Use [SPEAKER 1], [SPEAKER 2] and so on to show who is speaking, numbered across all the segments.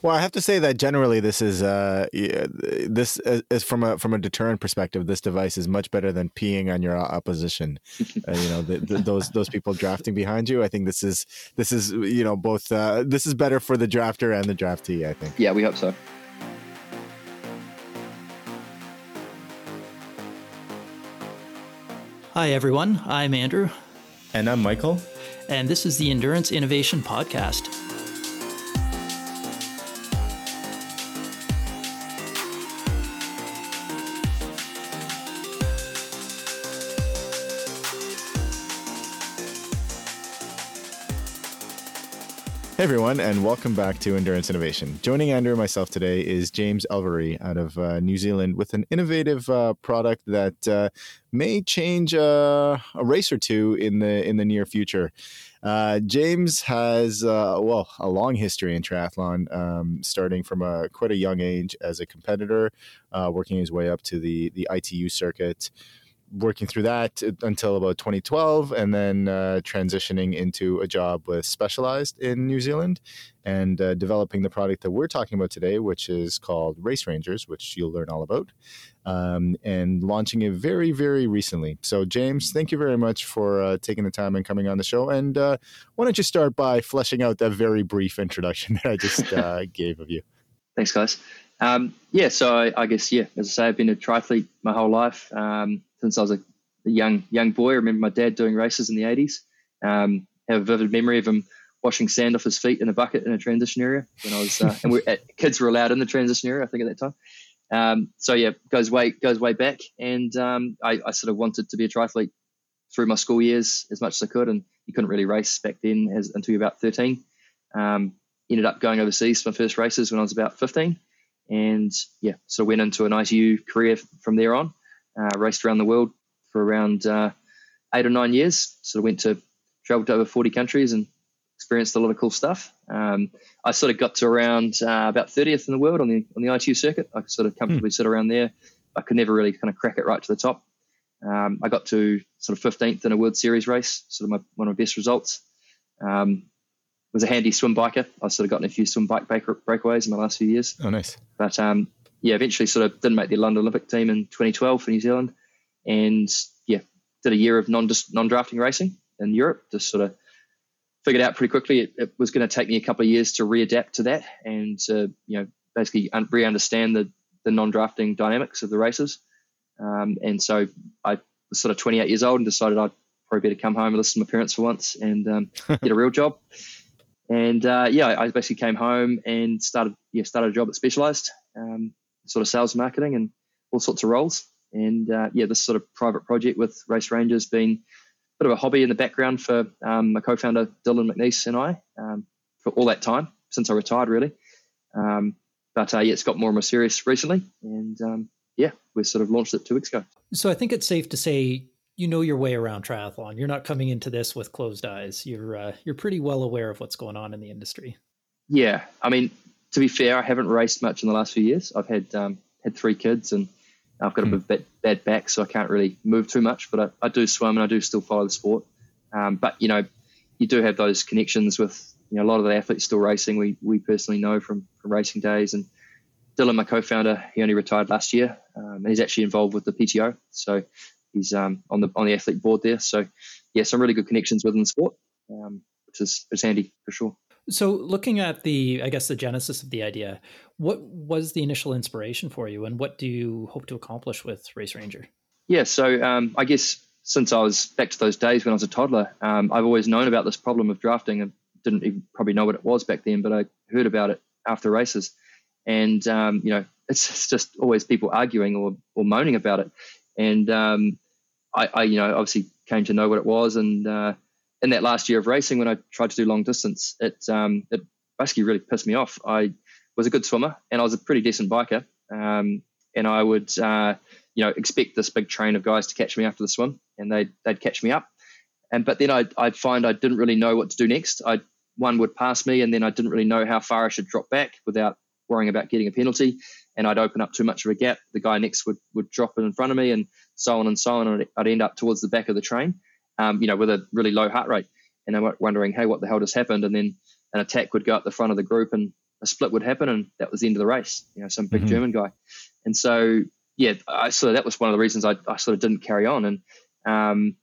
[SPEAKER 1] Well, I have to say that generally this is uh this is from a from a deterrent perspective. This device is much better than peeing on your opposition. uh, you know, the, the, those those people drafting behind you. I think this is this is you know both uh, this is better for the drafter and the draftee. I think.
[SPEAKER 2] Yeah, we hope so.
[SPEAKER 3] Hi everyone, I'm Andrew,
[SPEAKER 1] and I'm Michael,
[SPEAKER 3] and this is the Endurance Innovation Podcast.
[SPEAKER 1] Everyone, and welcome back to Endurance Innovation. Joining Andrew and myself today is James Elvery out of uh, New Zealand with an innovative uh, product that uh, may change uh, a race or two in the in the near future. Uh, James has uh, well a long history in triathlon, um, starting from a quite a young age as a competitor, working his way up to the the ITU circuit working through that until about 2012 and then uh, transitioning into a job with Specialized in New Zealand and uh, developing the product that we're talking about today, which is called Race Rangers, which you'll learn all about, um, and launching it very, very recently. So, James, thank you very much for uh, taking the time and coming on the show. And uh, why don't you start by fleshing out that very brief introduction that I just uh, gave of you?
[SPEAKER 2] Thanks, guys. Um, yeah, so I, I, guess yeah, as I say, I've been a triathlete my whole life. Um, since I was a, young young boy. I remember my dad doing races in the 80s. Um, have a vivid memory of him washing sand off his feet in a bucket in a transition area when I was, uh, and we, kids were allowed in the transition area, I think at that time. Um, so yeah, goes way goes way back, and um, I, I, sort of wanted to be a triathlete through my school years as much as I could, and you couldn't really race back then as, until you about 13. Um, ended up going overseas for my first races when I was about 15, and yeah, so went into an ITU career from there on uh, raced around the world for around uh, eight or nine years. Sort of went to traveled to over 40 countries and experienced a lot of cool stuff. Um, I sort of got to around uh, about 30th in the world on the on the ITU circuit. I could sort of comfortably mm. sit around there. I could never really kind of crack it right to the top. Um, I got to sort of 15th in a World Series race, sort of my, one of my best results. Um, was a handy swim biker. I've sort of gotten a few swim bike breakaways in the last few years.
[SPEAKER 1] Oh, nice.
[SPEAKER 2] But um, yeah, eventually sort of didn't make the London Olympic team in 2012 for New Zealand, and yeah, did a year of non non drafting racing in Europe. Just sort of figured out pretty quickly it, it was going to take me a couple of years to readapt to that, and uh, you know basically re-understand the the non drafting dynamics of the races. Um, and so I was sort of 28 years old and decided I'd probably better come home and listen to my parents for once and um, get a real job. And uh, yeah, I basically came home and started yeah started a job at Specialized. Um, sort of sales marketing and all sorts of roles. And uh, yeah, this sort of private project with Race Rangers been a bit of a hobby in the background for um, my co-founder Dylan McNeice and I um, for all that time since I retired, really. Um, but uh, yeah, it's got more and more serious recently, and um, yeah, we sort of launched it two weeks ago.
[SPEAKER 3] So I think it's safe to say you know your way around triathlon. You're not coming into this with closed eyes. You're uh, you're pretty well aware of what's going on in the industry.
[SPEAKER 2] Yeah, I mean, to be fair, I haven't raced much in the last few years. I've had um, had three kids and I've got a mm. bit bad back, so I can't really move too much. But I, I do swim and I do still follow the sport. Um, but you know, you do have those connections with you know a lot of the athletes still racing. We we personally know from from racing days. And Dylan, my co-founder, he only retired last year, um, and he's actually involved with the PTO. So he's um, on the on the athlete board there. So yeah, some really good connections within the sport, um, which is is handy for sure.
[SPEAKER 3] So, looking at the, I guess, the genesis of the idea, what was the initial inspiration for you, and what do you hope to accomplish with Race Ranger?
[SPEAKER 2] Yeah, so um, I guess since I was back to those days when I was a toddler, um, I've always known about this problem of drafting. I didn't even probably know what it was back then, but I heard about it after races, and um, you know, it's just always people arguing or, or moaning about it, and um, I, I, you know, obviously came to know what it was, and uh, in that last year of racing, when I tried to do long distance, it um, it basically really pissed me off. I was a good swimmer and I was a pretty decent biker, um, and I would uh, you know expect this big train of guys to catch me after the swim, and they they'd catch me up, and but then I'd, I'd find I didn't really know what to do next. I one would pass me, and then I didn't really know how far I should drop back without worrying about getting a penalty, and I'd open up too much of a gap. The guy next would would drop it in front of me, and so on and so on, and I'd end up towards the back of the train um, you know, with a really low heart rate. And I'm wondering, hey, what the hell just happened? And then an attack would go up the front of the group and a split would happen, and that was the end of the race. You know, some big
[SPEAKER 1] Mhm.
[SPEAKER 2] German guy, and so yeah, I sort of that was one of the reasons I, I sort of didn't carry on, and um,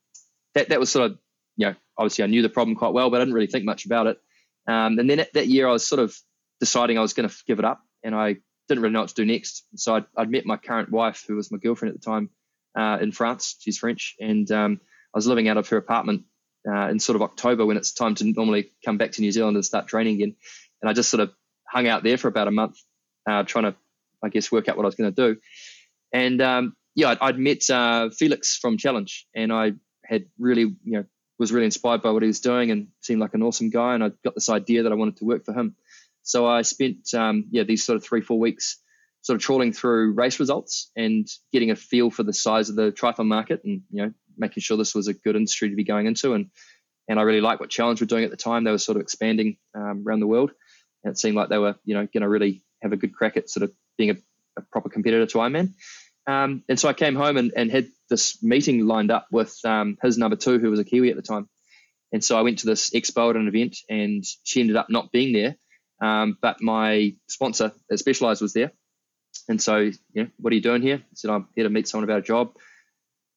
[SPEAKER 2] that that was sort of you know obviously I knew the problem quite well, but I didn't really think much about it. Um, and then that, year I was sort of deciding I was going to give it up, and I didn't really know what to do next. So I'd, I'd met my current wife, who was my girlfriend at the time, uh, in France. She's French, and um, was living out of her apartment uh, in sort of October when it's time to normally come back to New Zealand and start training again. And I just sort of hung out there for about a month, uh, trying to, I guess, work out what I was going to do. And um, yeah, I'd, I'd met uh, Felix from Challenge, and I had really, you know, was really inspired by what he was doing and seemed like an awesome guy. And I got this idea that I wanted to work for him. So I spent, um, yeah, these sort of three, four weeks sort of trawling through race results and getting a feel for the size of the triathlon market and, you know, making sure this was a good industry to be going into. And, and I really liked what Challenge were doing at the time. They were sort of expanding um, around the world. And it seemed like they were, you know, going to really have a good crack at sort of being a, a proper competitor to Ironman. Um, and so I came home and, and had this meeting lined up with um, his number two, who was a Kiwi at the time. And so I went to this expo at an event, and she ended up not being there. Um, but my sponsor Specialized was there. And so, you know, what are you doing here? I said, I'm here to meet someone about a job.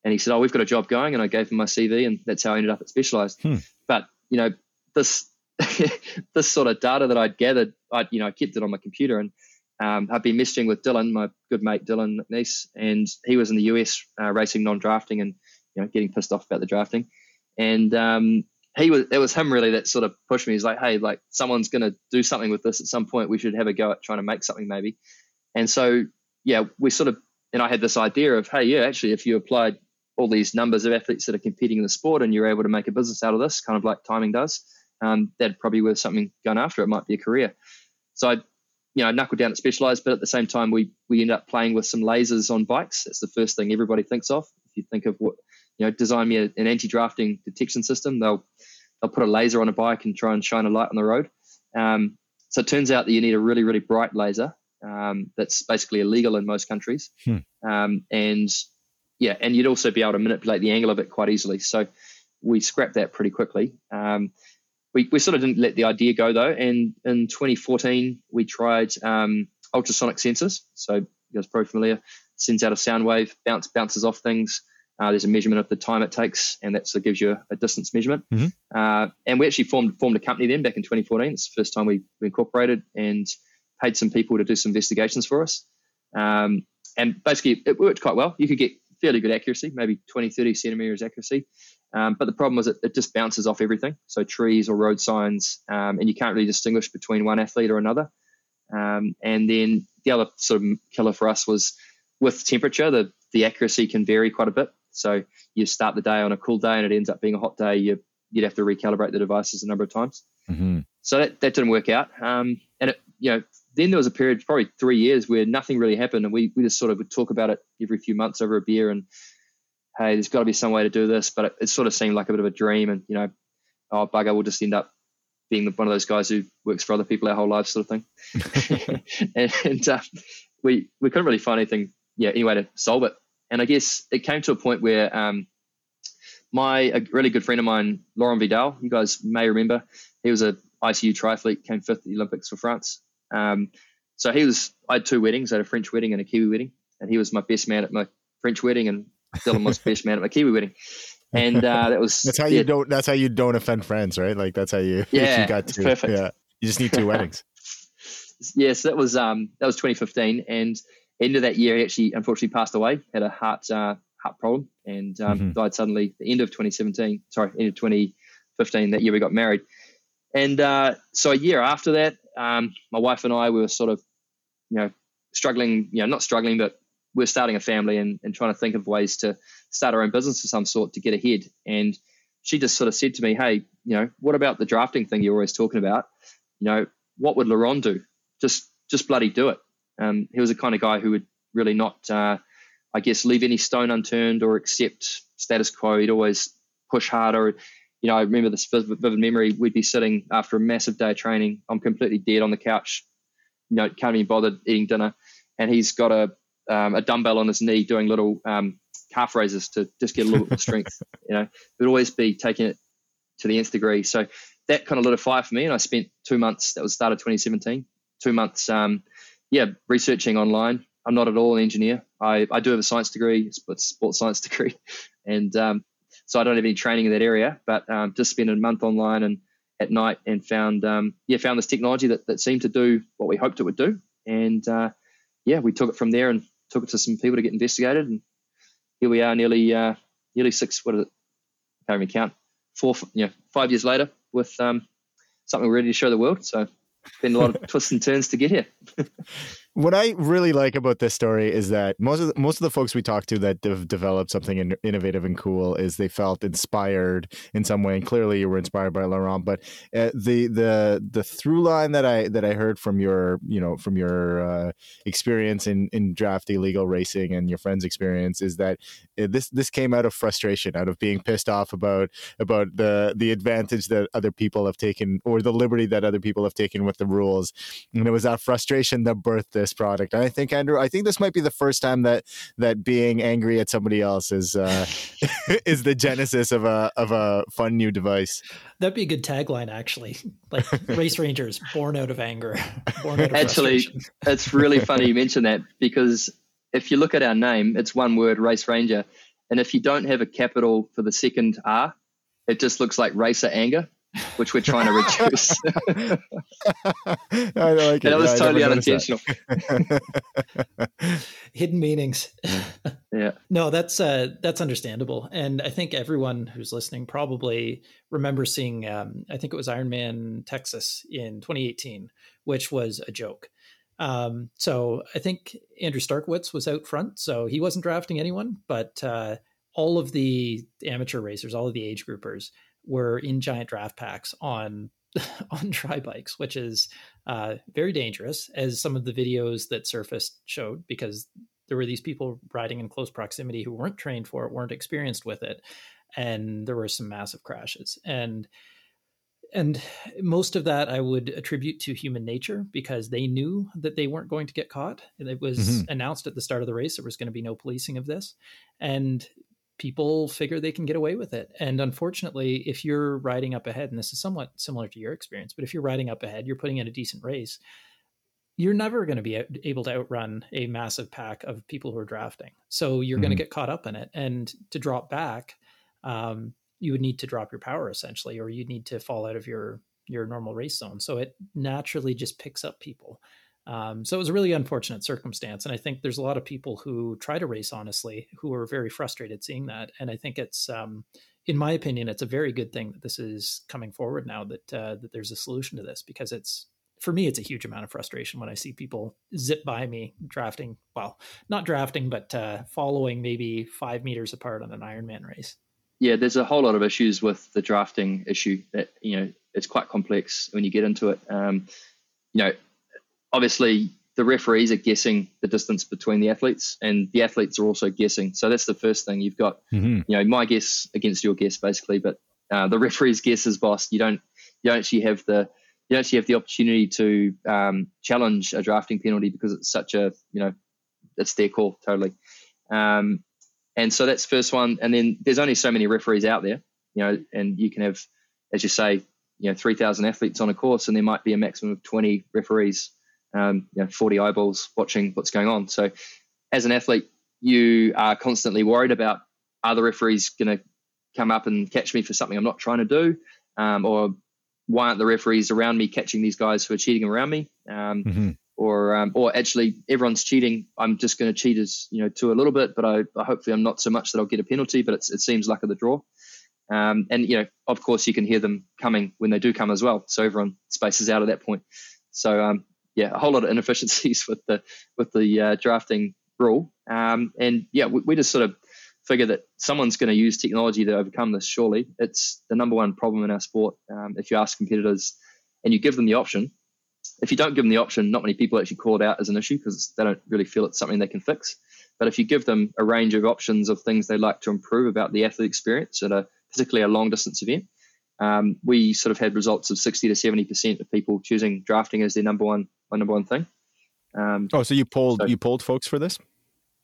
[SPEAKER 2] And he said, Oh, we've got a job going. And I gave him my CV, and that's how I ended up at Specialized.
[SPEAKER 1] Hmm.
[SPEAKER 2] But, you know, this this sort of data that I'd gathered, I you know, I kept it on my computer and um, I've been messaging with Dylan, my good mate Dylan McNeice, and he was in the US uh, racing non-drafting and you know getting pissed off about the drafting. And um, he was it was him really that sort of pushed me. He's like, hey, like someone's going to do something with this at some point. We should have a go at trying to make something maybe. And so yeah, we sort of and I had this idea of hey, yeah, actually, if you applied all these numbers of athletes that are competing in the sport and you're able to make a business out of this, kind of like timing does, um, that'd probably worth something going after. It might be a career. So I you know, knuckled down at Specialized, but at the same time, we we ended up playing with some lasers on bikes. That's the first thing everybody thinks of. If you think of what, you know, design me a, an anti-drafting detection system, they'll they'll put a laser on a bike and try and shine a light on the road. Um, so it turns out that you need a really really bright laser um, that's basically illegal in most countries,
[SPEAKER 1] Hmm.
[SPEAKER 2] um, and yeah, and you'd also be able to manipulate the angle of it quite easily. So we scrapped that pretty quickly. Um, we, we sort of didn't let the idea go though. And in 2014, we tried um, ultrasonic sensors. So you guys are probably familiar. Sends out a sound wave, bounce bounces off things. Uh, there's a measurement of the time it takes, and that sort of gives you a, a distance measurement.
[SPEAKER 1] Mhm.
[SPEAKER 2] Uh, and we actually formed formed a company then back in 2014. It's the first time we, we incorporated and paid some people to do some investigations for us. Um, and basically, it worked quite well. You could get fairly good accuracy, maybe 20, 30 centimeters accuracy. Um, but the problem was it, it just bounces off everything. So trees or road signs, um, and you can't really distinguish between one athlete or another. Um, and then the other sort of killer for us was with temperature, the, the accuracy can vary quite a bit. So you start the day on a cool day and it ends up being a hot day. You, you'd have to recalibrate the devices a number of times.
[SPEAKER 1] Mhm.
[SPEAKER 2] So that, that didn't work out. Um, and it, you know, then there was a period, probably three years, where nothing really happened, and we we just sort of would talk about it every few months over a beer, and hey, there's got to be some way to do this, but it, it sort of seemed like a bit of a dream, and you know, oh bugger, we'll just end up being one of those guys who works for other people our whole lives, sort of thing. and and uh, we we couldn't really find anything, yeah, any way to solve it. And I guess it came to a point where um, my a really good friend of mine, Laurent Vidal, you guys may remember, he was a ITU triathlete, came fifth at the Olympics for France. Um, so he was, I had two weddings, I had a French wedding and a Kiwi wedding, and he was my best man at my French wedding, and Dylan was best man at my Kiwi wedding. And uh, that was
[SPEAKER 1] That's how
[SPEAKER 2] yeah,
[SPEAKER 1] you don't. That's how you don't offend friends, right? Like that's how you.
[SPEAKER 2] Yeah,
[SPEAKER 1] you got
[SPEAKER 2] it's
[SPEAKER 1] to.
[SPEAKER 2] perfect.
[SPEAKER 1] Yeah, you just need two weddings.
[SPEAKER 2] yes, that was um that was 2015, and end of that year, he actually unfortunately passed away, had a heart uh, heart problem, and um,
[SPEAKER 1] Mhm.
[SPEAKER 2] died suddenly. The end of 2017, sorry, end of 2015. That year we got married, and uh, so a year after that, um, my wife and I we were sort of, you know, struggling. You know, not struggling, but we're starting a family and, and trying to think of ways to start our own business of some sort to get ahead. And she just sort of said to me, "Hey, you know, what about the drafting thing you're always talking about? You know, what would Laurent do? Just just bloody do it." Um, he was the kind of guy who would really not, uh, I guess, leave any stone unturned or accept status quo. He'd always push harder. You know, I remember this vivid, memory. We'd be sitting after a massive day of training. I'm completely dead on the couch. You know, can't even bother eating dinner, and he's got a um, a dumbbell on his knee doing little um, calf raises to just get a little bit of strength. You know, he'd always be taking it to the nth degree. So that kind of lit a fire for me, and I spent two months. That was started 2017. two months, um, yeah, researching online. I'm not at all an engineer. I, I do have a science degree, a sports science degree, and um, so I don't have any training in that area. But um, just spent a month online and at night and found um, yeah found this technology that, that seemed to do what we hoped it would do, and uh, yeah, we took it from there and took it to some people to get investigated, and here we are, nearly uh, nearly six. What is it? I can't even count. Four, you know, five years later with um, something we're ready to show the world. So, been a lot of twists and turns to get here.
[SPEAKER 1] what I really like about this story is that most of the, most of the folks we talked to that have developed something in, innovative and cool is they felt inspired in some way, and clearly you were inspired by Laurent. But uh, the the the through line that I that I heard from your you know from your uh, experience in in draft illegal racing and your friend's experience is that uh, this this came out of frustration, out of being pissed off about about the the advantage that other people have taken or the liberty that other people have taken with the rules, and it was that frustration that birthed this this product. And I think Andrew, I think this might be the first time that that being angry at somebody else is uh, is the genesis of a of a fun new device.
[SPEAKER 3] That'd be a good tagline, actually. Like race rangers born out of anger. Born out of
[SPEAKER 2] actually, it's really funny you mention that because if you look at our name, it's one word, race ranger, and if you don't have a capital for the second R, it just looks like racer anger which we're trying to reduce.
[SPEAKER 1] I like it.
[SPEAKER 2] That was totally unintentional.
[SPEAKER 3] Hidden meanings.
[SPEAKER 2] yeah.
[SPEAKER 3] No, that's uh, that's understandable, and I think everyone who's listening probably remembers seeing. Um, I think it was Ironman Texas in 2018, which was a joke. Um, so I think Andrew Starykowicz was out front, so he wasn't drafting anyone, but uh, all of the amateur racers, all of the age groupers were in giant draft packs on on tri bikes, which is uh, very dangerous, as some of the videos that surfaced showed, because there were these people riding in close proximity who weren't trained for it, weren't experienced with it, and there were some massive crashes. And and most of that I would attribute to human nature because they knew that they weren't going to get caught. It was mm-hmm. announced at the start of the race there was going to be no policing of this, and people figure they can get away with it. And unfortunately, if you're riding up ahead, and this is somewhat similar to your experience, but if you're riding up ahead, you're putting in a decent race, you're never going to be able to outrun a massive pack of people who are drafting. So you're mm-hmm. going to get caught up in it. And to drop back, um, you would need to drop your power essentially, or you'd need to fall out of your your normal race zone. So it naturally just picks up people. Um, so it was a really unfortunate circumstance. And I think there's a lot of people who try to race honestly who are very frustrated seeing that. And I think it's, um, in my opinion, it's a very good thing that this is coming forward now that, uh, that there's a solution to this because it's, for me, it's a huge amount of frustration when I see people zip by me drafting, well, not drafting, but uh, following maybe five meters apart on an Ironman race.
[SPEAKER 2] Yeah, there's a whole lot of issues with the drafting issue that, you know, it's quite complex when you get into it. Um, you know, obviously the referees are guessing the distance between the athletes and the athletes are also guessing. So that's the first thing. You've got mm-hmm. you know my guess against your guess basically but uh, the referee's guess is boss. You don't you don't actually have the you don't actually have the opportunity to um, challenge a drafting penalty because it's such a you know it's their call totally. Um, and so that's first one. And then there's only so many referees out there you know and you can have as you say you know 3000 athletes on a course and there might be a maximum of 20 referees um, you know, 40 eyeballs watching what's going on. So as an athlete, you are constantly worried about are the referees going to come up and catch me for something I'm not trying to do? Um, or why aren't the referees around me catching these guys who are cheating around me? Um, mm-hmm. Or, um, or actually, everyone's cheating. I'm just going to cheat as you know to a little bit, but I, I, hopefully I'm not so much that I'll get a penalty. But it seems luck of the draw. Um, and you know, of course, you can hear them coming when they do come as well. So everyone spaces out at that point. So um, yeah, a whole lot of inefficiencies with the with the uh, drafting rule. Um, and yeah, we, we, just sort of figure that someone's going to use technology to overcome this. Surely, it's the number one problem in our sport. Um, if you ask competitors, and you give them the option, if you don't give them the option, not many people actually call it out as an issue because they don't really feel it's something they can fix. But if you give them a range of options of things they'd like to improve about the athlete experience at a particularly a long distance event, um, we sort of had results of 60 to 70% of people choosing drafting as their number one, my number one thing.
[SPEAKER 1] Um, oh, so you polled, so, you polled folks for this?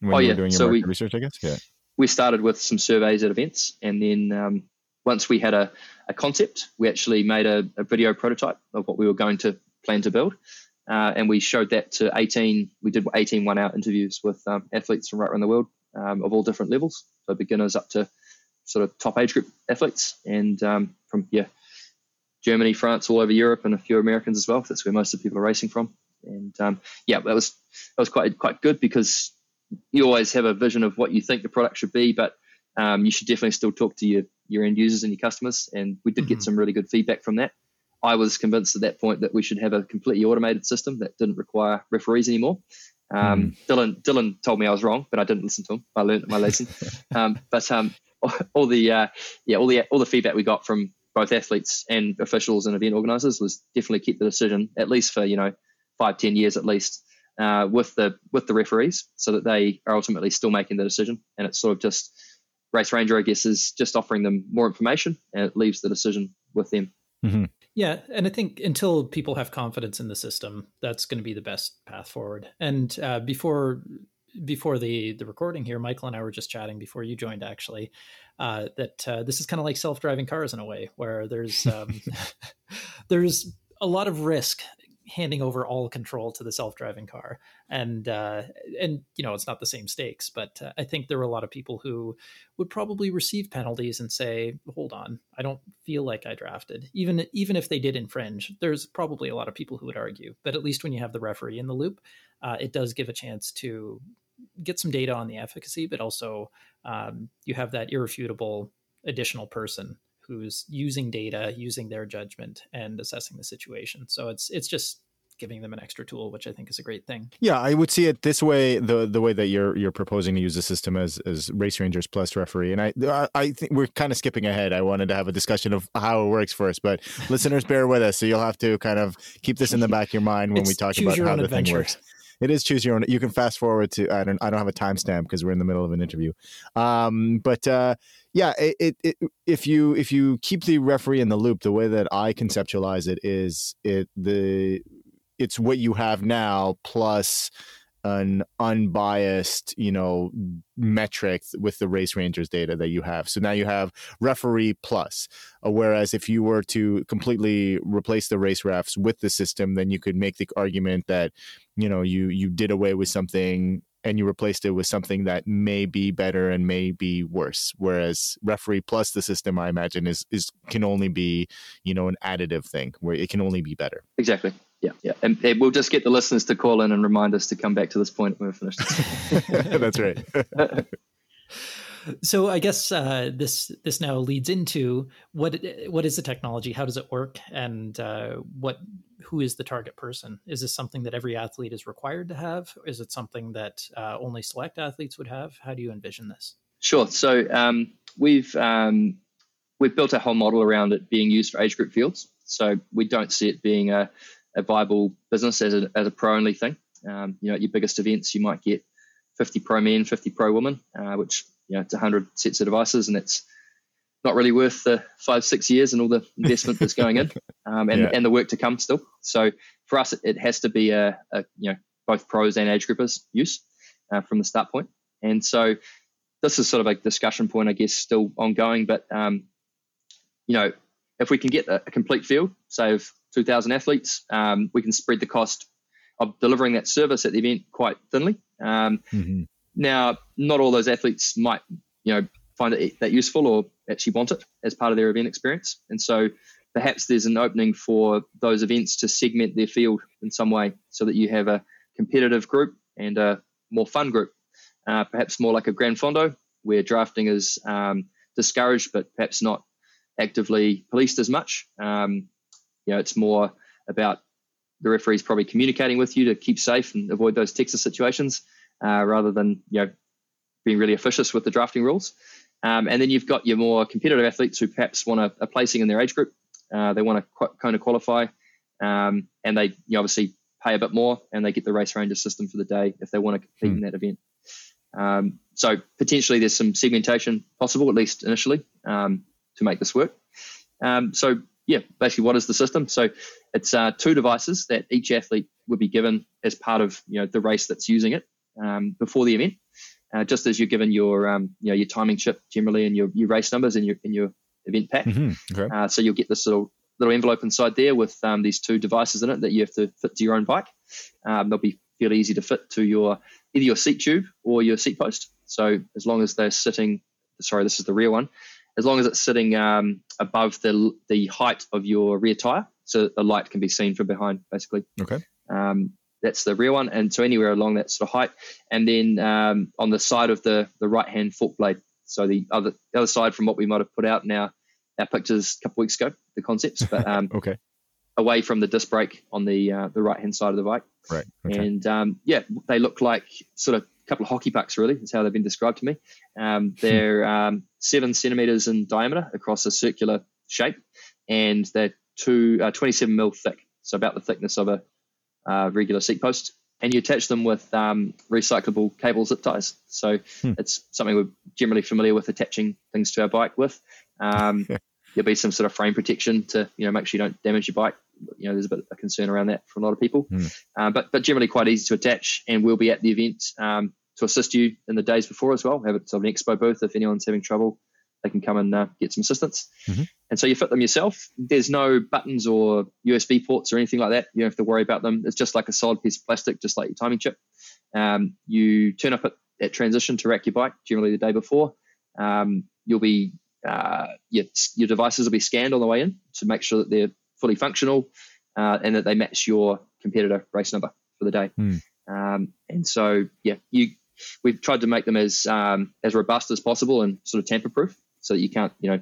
[SPEAKER 2] When oh, yeah. doing your so we,
[SPEAKER 1] research, I guess? Yeah.
[SPEAKER 2] We started with some surveys at events. And then um, once we had a, a concept, we actually made a, a, video prototype of what we were going to plan to build. uh, and we showed that to 18. We did 18 one-hour interviews with um, athletes from right around the world um, of all different levels, so beginners up to sort of top age group athletes, and um, from yeah, Germany, France, all over Europe, and a few Americans as well. That's where most of the people are racing from. And um, yeah, that was that was quite quite good because you always have a vision of what you think the product should be, but um, you should definitely still talk to your your end users and your customers. And we did mm-hmm. get some really good feedback from that. I was convinced at that point that we should have a completely automated system that didn't require referees anymore. Um, mm. Dylan Dylan told me I was wrong, but I didn't listen to him. I learned my lesson. um, but um, all the uh, yeah all the all the feedback we got from both athletes and officials and event organizers was definitely keep the decision at least for you know five ten years at least uh, with the with the referees so that they are ultimately still making the decision. And it's sort of just race ranger i guess is just offering them more information and it leaves the decision with them.
[SPEAKER 3] Mm-hmm. yeah and i think until people have confidence in the system that's going to be the best path forward. And uh, before before the the recording here michael and i were just chatting before you joined actually uh, that uh, this is kind of like self-driving cars in a way where there's um, there's a lot of risk handing over all control to the self-driving car. And uh, and you know it's not the same stakes but uh, i think there were a lot of people who would probably receive penalties and say hold on i don't feel like i drafted. Even even if they did infringe there's probably a lot of people who would argue but at least when you have the referee in the loop uh, it does give a chance to get some data on the efficacy but also um, you have that irrefutable additional person who's using data, using their judgment, and assessing the situation. So it's it's just giving them an extra tool, which I think is a great thing.
[SPEAKER 1] Yeah, I would see it this way: the the way that you're you're proposing to use the system as as race rangers plus referee. And I I think we're kind of skipping ahead. I wanted to have a discussion of how it works first, but listeners, bear with us. So you'll have to kind of keep this in the back of your mind when
[SPEAKER 3] it's
[SPEAKER 1] we talk about how the adventure. thing works. It is choose your own. You can fast forward to I don't I don't have a timestamp because we're in the middle of an interview. Um, but uh, yeah, it, it, it, if you if you keep the referee in the loop, the way that I conceptualize it is it the it's what you have now plus an unbiased, you know, metric with the race rangers data that you have. So now you have referee plus. Uh, whereas if you were to completely replace the race refs with the system, then you could make the argument that, you know, you you did away with something and you replaced it with something that may be better and may be worse. Whereas referee plus the system, I imagine, is is can only be, you know, an additive thing where it can only be better.
[SPEAKER 2] Exactly yeah, yeah, and, and, we'll just get the listeners to call in and remind us to come back to this point when we're finished.
[SPEAKER 1] That's right.
[SPEAKER 3] so I guess uh, this this now leads into what what is the technology? How does it work? And uh, what who is the target person? Is this something that every athlete is required to have? Is it something that uh, only select athletes would have? How do you envision this?
[SPEAKER 2] Sure. So um, we've um, we've built a whole model around it being used for age group fields. So we don't see it being a a viable business as a, as a pro only thing. Um, you know, at your biggest events, you might get 50 pro men, 50 pro women, uh, which, you know, it's 100 sets of devices and it's not really worth the five, six years and all the investment that's going in um, and, yeah. and the work to come still. So for us, it, has to be a, a, you know, both pros and age groupers use uh, from the start point. And so this is sort of a discussion point, I guess, still ongoing. But, um, you know, if we can get a, a complete field, say of 2,000 athletes, um, we can spread the cost of delivering that service at the event quite thinly. Um, mm-hmm. Now, not all those athletes might, you know, find it that useful or actually want it as part of their event experience, and so perhaps there's an opening for those events to segment their field in some way, so that you have a competitive group and a more fun group, uh, perhaps more like a Gran Fondo, where drafting is um, discouraged, but perhaps not actively policed as much. Um, you know, it's more about the referees probably communicating with you to keep safe and avoid those Texas situations, uh, rather than you know being really officious with the drafting rules. Um, and then you've got your more competitive athletes who perhaps want a, a placing in their age group. Uh, they want to qu- kind of qualify, um, and they you know, obviously pay a bit more, and they get the race ranger system for the day if they want to compete hmm. in that event. Um, so potentially there's some segmentation possible, at least initially, um, to make this work. Um, so yeah, basically what is the system? So it's uh, two devices that each athlete would be given as part of you know the race that's using it um, before the event. Uh, just as you're given your um, you know your timing chip generally and your, your race numbers in your in your event pack. Mm-hmm. Okay. Uh, so you'll get this little little envelope inside there with um, these two devices in it that you have to fit to your own bike. Um, they'll be fairly easy to fit to your either your seat tube or your seat post. So as long as they're sitting, sorry, this is the rear one, as long as it's sitting um, above the the height of your rear tire, so the light can be seen from behind, basically.
[SPEAKER 1] Okay.
[SPEAKER 2] Um, that's the rear one, and so anywhere along that sort of height, and then um, on the side of the the right hand fork blade, so the other the other side from what we might have put out in our pictures a couple weeks ago, the concepts, but um,
[SPEAKER 1] okay,
[SPEAKER 2] away from the disc brake on the uh, the right hand side of the bike,
[SPEAKER 1] right, okay.
[SPEAKER 2] and um, yeah, they look like sort of couple of hockey pucks, really. That's how they've been described to me. Um,
[SPEAKER 1] Hmm.
[SPEAKER 2] they're um, seven centimeters in diameter across a circular shape, and they're two, uh, 27 mil thick, so about the thickness of a uh, regular seat post. And you attach them with um, recyclable cable zip ties. So
[SPEAKER 1] Hmm.
[SPEAKER 2] it's something we're generally familiar with attaching things to our bike with. Um, there'll be some sort of frame protection to you know make sure you don't damage your bike. You know, there's a bit of a concern around that for a lot of people, uh, but but generally quite easy to attach. And we'll be at the event um, to assist you in the days before as well. Have it sort of an expo booth if anyone's having trouble, they can come and uh, get some assistance.
[SPEAKER 1] Mhm.
[SPEAKER 2] And so you fit them yourself. There's no buttons or USB ports or anything like that. You don't have to worry about them. It's just like a solid piece of plastic, just like your timing chip. Um, you turn up at, at transition to rack your bike, generally the day before. Um, you'll be uh, your, your devices will be scanned on the way in to make sure that they're fully functional uh, and that they match your competitor race number for the day.
[SPEAKER 1] Hmm.
[SPEAKER 2] Um, and so, yeah, you we've tried to make them as um, as robust as possible and sort of tamper proof, so that you can't, you know,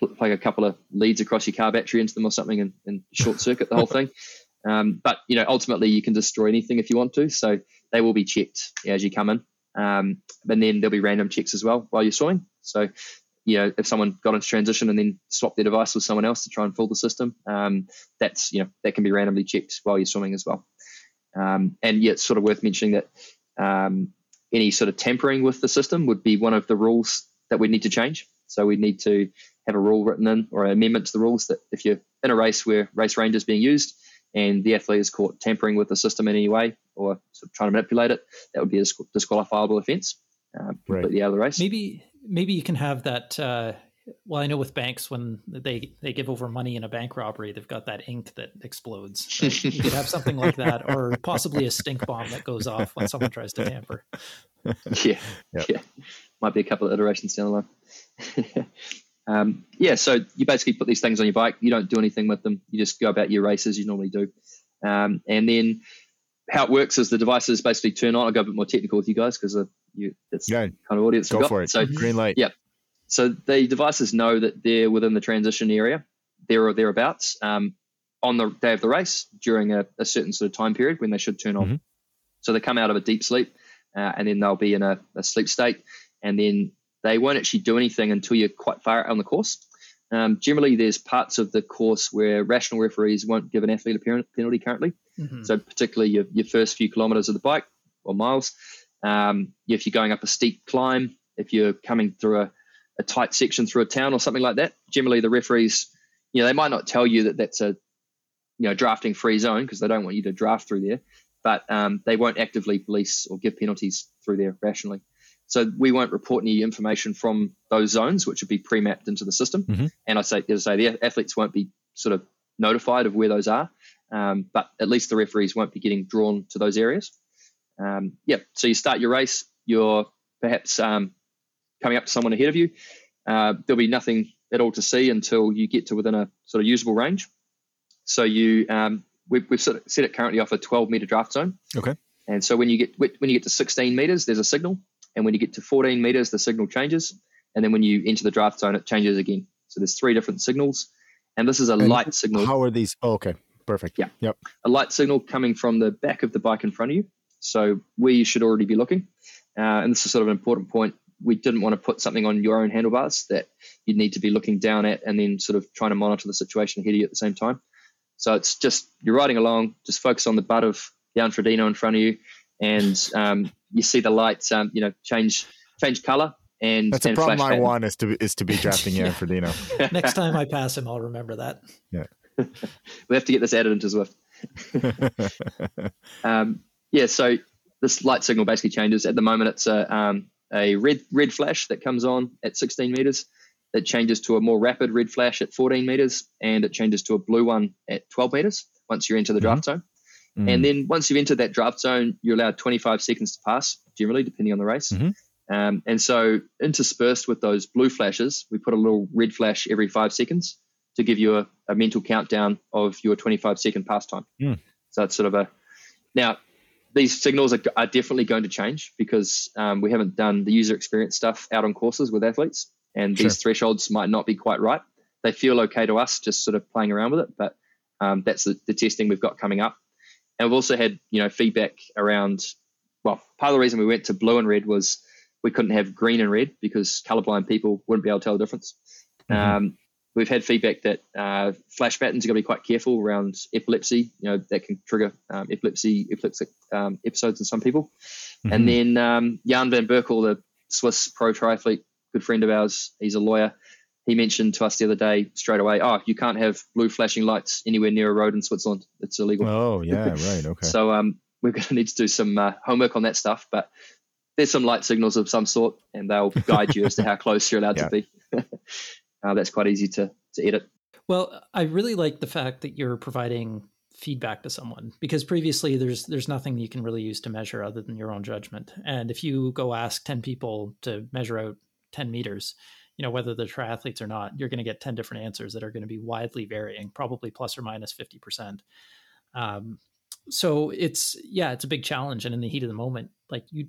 [SPEAKER 2] pl- plug a couple of leads across your car battery into them or something and, and short circuit the whole thing. Um, but you know, ultimately, you can destroy anything if you want to. So they will be checked as you come in, um, and then there'll be random checks as well while you're swimming. So you know, if someone got into transition and then swapped their device with someone else to try and fool the system, um, that's you know that can be randomly checked while you're swimming as well. Um, and yet, it's sort of worth mentioning that um, any sort of tampering with the system would be one of the rules that we'd need to change. So we need to have a rule written in or an amendment to the rules that if you're in a race where race ranger is being used and the athlete is caught tampering with the system in any way or sort of trying to manipulate it, that would be a disqualifiable offence. Uh,
[SPEAKER 1] Right.
[SPEAKER 2] completely out of the race.
[SPEAKER 3] Maybe maybe you can have that. Uh, well, I know with banks when they they give over money in a bank robbery, they've got that ink that explodes. right? you could have something like that, or possibly a stink bomb that goes off when someone tries to tamper.
[SPEAKER 2] yeah,
[SPEAKER 1] Yep.
[SPEAKER 2] yeah, might be a couple of iterations down the line. um, yeah, so you basically put these things on your bike. You don't do anything with them. You just go about your races you normally do, um, and then how it works is the devices basically turn on. I'll go a bit more technical with you guys because you that's
[SPEAKER 1] Yeah,
[SPEAKER 2] the kind of audience
[SPEAKER 1] go
[SPEAKER 2] got.
[SPEAKER 1] for it.
[SPEAKER 2] So
[SPEAKER 1] Green light.
[SPEAKER 2] Yeah. so the devices know that they're within the transition area, there or thereabouts, um, on the day of the race during a, a certain sort of time period when they should turn on.
[SPEAKER 1] Mhm.
[SPEAKER 2] So they come out of a deep sleep, uh, and then they'll be in a, a sleep state, and then they won't actually do anything until you're quite far out on the course. Um, generally, there's parts of the course where rational referees won't give an athlete a penalty currently.
[SPEAKER 3] Mhm.
[SPEAKER 2] So particularly your, your first few kilometers of the bike or miles, um, if you're going up a steep climb, if you're coming through a, a tight section through a town or something like that, generally the referees, you know, they might not tell you that that's a, you know, drafting free zone because they don't want you to draft through there, but um, they won't actively police or give penalties through there rationally. So we won't report any information from those zones, which would be pre-mapped into the system.
[SPEAKER 1] Mhm.
[SPEAKER 2] And I say, as I say, the athletes won't be sort of notified of where those are, um, but at least the referees won't be getting drawn to those areas. Um, yeah, so you start your race, you're perhaps um, coming up to someone ahead of you. Uh, there'll be nothing at all to see until you get to within a sort of usable range. So you, um, we've, we've sort of set it currently off a 12 meter draft zone.
[SPEAKER 1] Okay.
[SPEAKER 2] And so when you get when you get to 16 meters, there's a signal, and when you get to 14 meters, the signal changes, and then when you enter the draft zone, it changes again. So there's three different signals, and this is a
[SPEAKER 1] And
[SPEAKER 2] light signal
[SPEAKER 1] How are these? Oh, okay, perfect.
[SPEAKER 2] Yeah.
[SPEAKER 1] Yep.
[SPEAKER 2] a light signal coming from the back of the bike in front of you. So where you should already be looking. Uh, and this is sort of an important point. We didn't want to put something on your own handlebars that you'd need to be looking down at and then sort of trying to monitor the situation ahead of you at the same time. So it's just you're riding along, just focus on the butt of the Jan Frodeno in front of you, and um, you see the lights, um, you know, change change color and
[SPEAKER 1] That's a problem
[SPEAKER 2] flash
[SPEAKER 1] I
[SPEAKER 2] pattern.
[SPEAKER 1] want is to is to be drafting
[SPEAKER 3] Yeah.
[SPEAKER 1] Jan
[SPEAKER 3] Next time I pass him, I'll remember that.
[SPEAKER 2] We have to get this added into Zwift. Um, yeah, so this light signal basically changes. At the moment, it's a um, a red red flash that comes on at 16 meters. It changes to a more rapid red flash at 14 meters, and it changes to a blue one at 12 meters once you enter the draft zone. Mm. And then once you've entered that draft zone, you're allowed 25 seconds to pass, generally, depending on the race. Mm-hmm. Um, and so, interspersed with those blue flashes, we put a little red flash every five seconds to give you a, a mental countdown of your 25 second pass time. Mm. So it's sort of a now these signals are, are definitely going to change because um, we haven't done the user experience stuff out on courses with athletes, and sure. these thresholds might not be quite right. They feel okay to us, just sort of playing around with it, but um, that's the, the testing we've got coming up. And we've also had you know feedback around. Well, part of the reason we went to blue and red was we couldn't have green and red because colorblind people wouldn't be able to tell the difference. Mm-hmm. Um, we've had feedback that uh, flash patterns are going to be quite careful around epilepsy. You know that can trigger um, epilepsy, epileptic um, episodes in some people. Mm-hmm. And then um, Jan van Berkel, the Swiss pro triathlete, good friend of ours, he's a lawyer. He mentioned to us the other day straight away, oh, you can't have blue flashing lights anywhere near a road in Switzerland. It's illegal.
[SPEAKER 1] Oh, yeah, right. Okay.
[SPEAKER 2] so um, we're going to need to do some uh, homework on that stuff. But there's some light signals of some sort, and they'll guide you as to how close you're allowed yeah. to be. uh, that's quite easy to, to edit.
[SPEAKER 3] Well, I really like the fact that you're providing feedback to someone because previously there's there's nothing you can really use to measure other than your own judgment. And if you go ask 10 people to measure out 10 meters, you know whether they're triathletes or not, you're going to get 10 different answers that are going to be widely varying, probably plus or minus 50%. Um, so it's yeah, it's a big challenge and in the heat of the moment, like you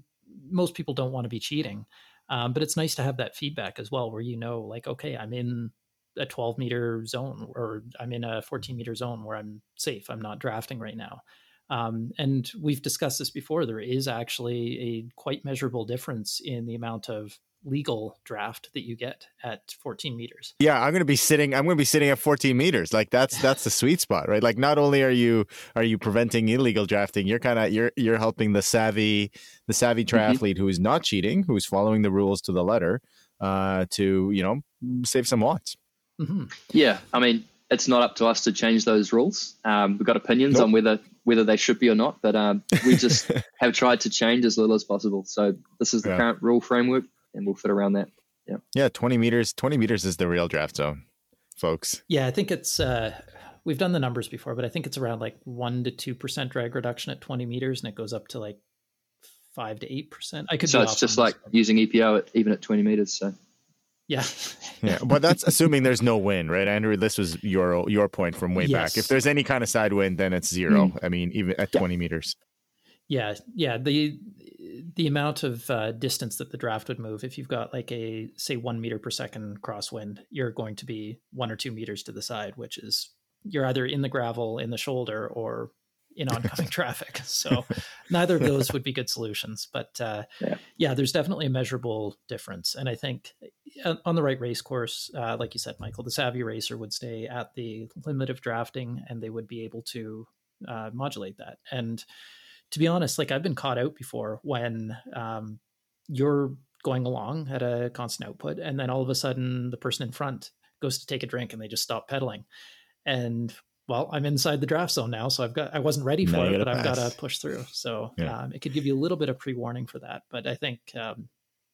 [SPEAKER 3] most people don't want to be cheating. Um, but it's nice to have that feedback as well, where you know, like, okay, I'm in a 12 meter zone or I'm in a 14 meter zone where I'm safe. I'm not drafting right now. Um, and we've discussed this before. There is actually a quite measurable difference in the amount of legal draft that you get at 14 meters.
[SPEAKER 1] Yeah, I'm going to be sitting I'm going to be sitting at 14 meters. Like that's that's the sweet spot, right? Like not only are you are you preventing illegal drafting, you're kind of you're you're helping the savvy the savvy mm-hmm. triathlete mm-hmm. who is not cheating, who's following the rules to the letter uh to, you know, save some watts.
[SPEAKER 2] Mm-hmm. Yeah, I mean, it's not up to us to change those rules. Um, we've got opinions nope. on whether whether they should be or not, but um, we just have tried to change as little as possible. So this is the yeah. current rule framework and we'll fit around that. Yeah.
[SPEAKER 1] Yeah. 20 meters, 20 meters is the real draft zone, folks.
[SPEAKER 3] Yeah. I think it's, uh, we've done the numbers before, but I think it's around like one to 2% drag reduction at 20 meters and it goes up to like five to 8%. I could,
[SPEAKER 2] so it's just like but... using EPO at, even at 20 meters. So
[SPEAKER 3] yeah.
[SPEAKER 1] yeah. But that's assuming there's no wind, right? Andrew, this was your your point from way yes. back. If there's any kind of side wind, then it's zero. Mm. I mean, even at yeah. 20 meters.
[SPEAKER 3] Yeah. Yeah. The the amount of uh, distance that the draft would move, if you've got like a say one meter per second crosswind, you're going to be one or two meters to the side, which is you're either in the gravel, in the shoulder, or in oncoming traffic. So neither of those would be good solutions. But uh, yeah. yeah. there's definitely a measurable difference. And I think uh, on the right race course, uh, like you said, Michael, the savvy racer would stay at the limit of drafting and they would be able to uh, modulate that. And to be honest, like I've been caught out before when um, you're going along at a constant output, and then all of a sudden the person in front goes to take a drink and they just stop pedaling. And well, I'm inside the draft zone now, so I've got I wasn't ready for it, but pass. I've got to push through. So yeah. um, it could give you a little bit of pre warning for that. But I think, um,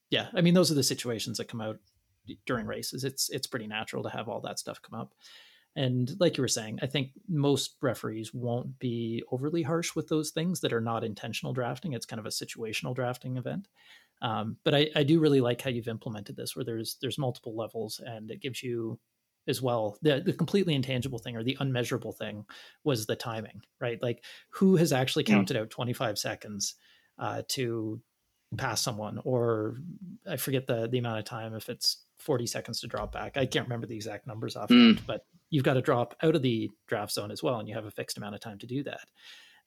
[SPEAKER 3] yeah, I mean those are the situations that come out during races. It's it's pretty natural to have all that stuff come up. And like you were saying, I think most referees won't be overly harsh with those things that are not intentional drafting. It's kind of a situational drafting event. Um, but I, I, do really like how you've implemented this, where there's there's multiple levels, and it gives you as well the the completely intangible thing or the unmeasurable thing was the timing, right? Like who has actually hmm. counted out 25 seconds uh, to pass someone, or I forget the the amount of time if it's 40 seconds to drop back. I can't remember the exact numbers off, mm. but you've got to drop out of the draft zone as well, and you have a fixed amount of time to do that.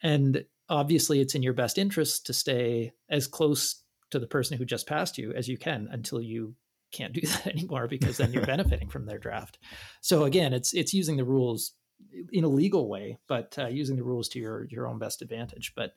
[SPEAKER 3] And obviously, it's in your best interest to stay as close to the person who just passed you as you can until you can't do that anymore because then you're benefiting from their draft. So again, it's it's using the rules in a legal way, but uh, using the rules to your your own best advantage. But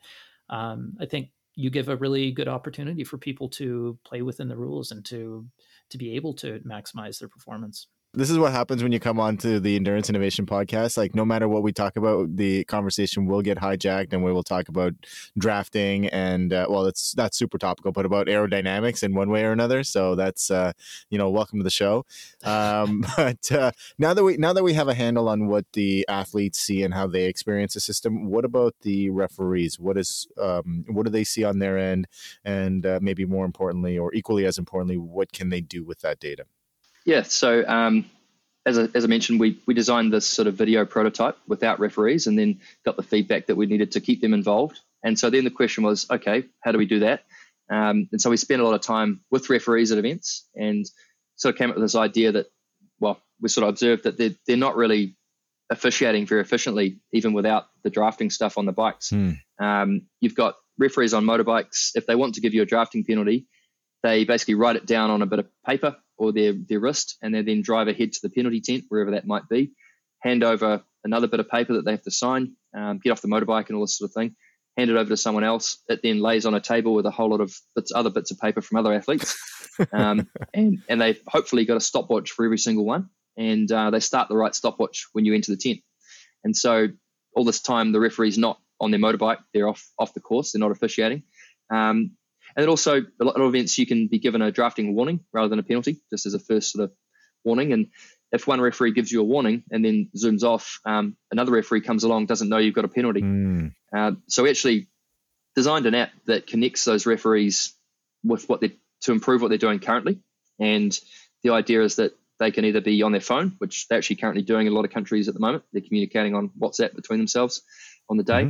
[SPEAKER 3] um, I think you give a really good opportunity for people to play within the rules and to to be able to maximize their performance.
[SPEAKER 1] This is what happens when you come on to the Endurance Innovation podcast. Like, no matter what we talk about, the conversation will get hijacked, and we will talk about drafting and uh, well, it's that's super topical, but about aerodynamics in one way or another. So that's uh, you know, welcome to the show. Um, but uh, now that we now that we have a handle on what the athletes see and how they experience the system, what about the referees? What is um, what do they see on their end, and uh, maybe more importantly, or equally as importantly, what can they do with that data?
[SPEAKER 2] Yeah, so um, as, I, as I mentioned, we, we designed this sort of video prototype without referees and then got the feedback that we needed to keep them involved. And so then the question was, okay, how do we do that? Um, and so we spent a lot of time with referees at events and sort of came up with this idea that, well, we sort of observed that they're, they're not really officiating very efficiently, even without the drafting stuff on the bikes. Hmm. Um, you've got referees on motorbikes. If they want to give you a drafting penalty, they basically write it down on a bit of paper or their, their wrist, and they then drive ahead to the penalty tent, wherever that might be, hand over another bit of paper that they have to sign, um, get off the motorbike and all this sort of thing, hand it over to someone else. It then lays on a table with a whole lot of bits, other bits of paper from other athletes, um, and and they've hopefully got a stopwatch for every single one, and uh, they start the right stopwatch when you enter the tent, and so all this time the referee's not on their motorbike, they're off off the course, they're not officiating. Um, and then also, a lot of events you can be given a drafting warning rather than a penalty, just as a first sort of warning. And if one referee gives you a warning and then zooms off, um, another referee comes along, doesn't know you've got a penalty. Mm. Uh, so we actually designed an app that connects those referees with what they to improve what they're doing currently. And the idea is that they can either be on their phone, which they're actually currently doing in a lot of countries at the moment. They're communicating on WhatsApp between themselves on the day. Mm-hmm.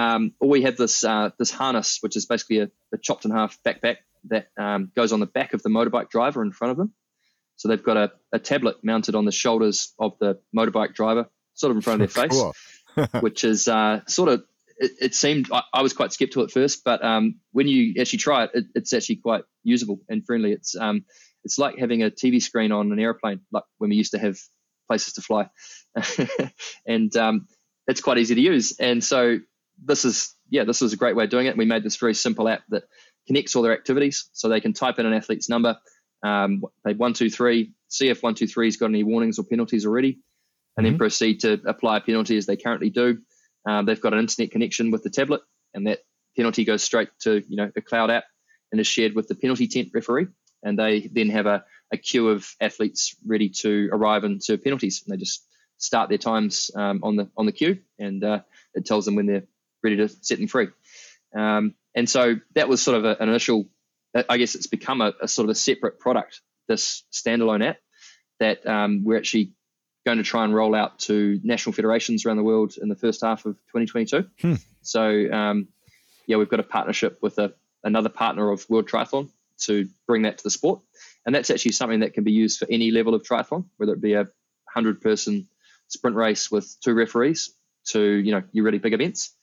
[SPEAKER 2] Um, or we have this uh, this harness, which is basically a, a chopped in half backpack that um, goes on the back of the motorbike driver in front of them. So they've got a, a tablet mounted on the shoulders of the motorbike driver, sort of in front of their face, which is uh, sort of. It, it seemed I, I, was quite skeptical at first, but um, when you actually try it, it, it's actually quite usable and friendly. It's um, it's like having a TV screen on an airplane, like when we used to have places to fly, and um, it's quite easy to use. And so this is yeah, this is a great way of doing it. We made this very simple app that connects all their activities, so they can type in an athlete's number, um, they one two three, see if one two three's got any warnings or penalties already, and mm-hmm. then proceed to apply a penalty as they currently do. Um, they've got an internet connection with the tablet, and that penalty goes straight to you know a cloud app and is shared with the penalty tent referee, and they then have a, a queue of athletes ready to arrive and serve penalties, and they just start their times um, on the on the queue, and uh, it tells them when they're ready to set them free. Um, and so that was sort of a, an initial, I guess it's become a, a, sort of a separate product, this standalone app that um, we're actually going to try and roll out to national federations around the world in the first half of 2022. Hmm. So, um, yeah, we've got a partnership with a, another partner of World Triathlon to bring that to the sport. And that's actually something that can be used for any level of triathlon, whether it be a 100 person sprint race with two referees to, you know, your really big events.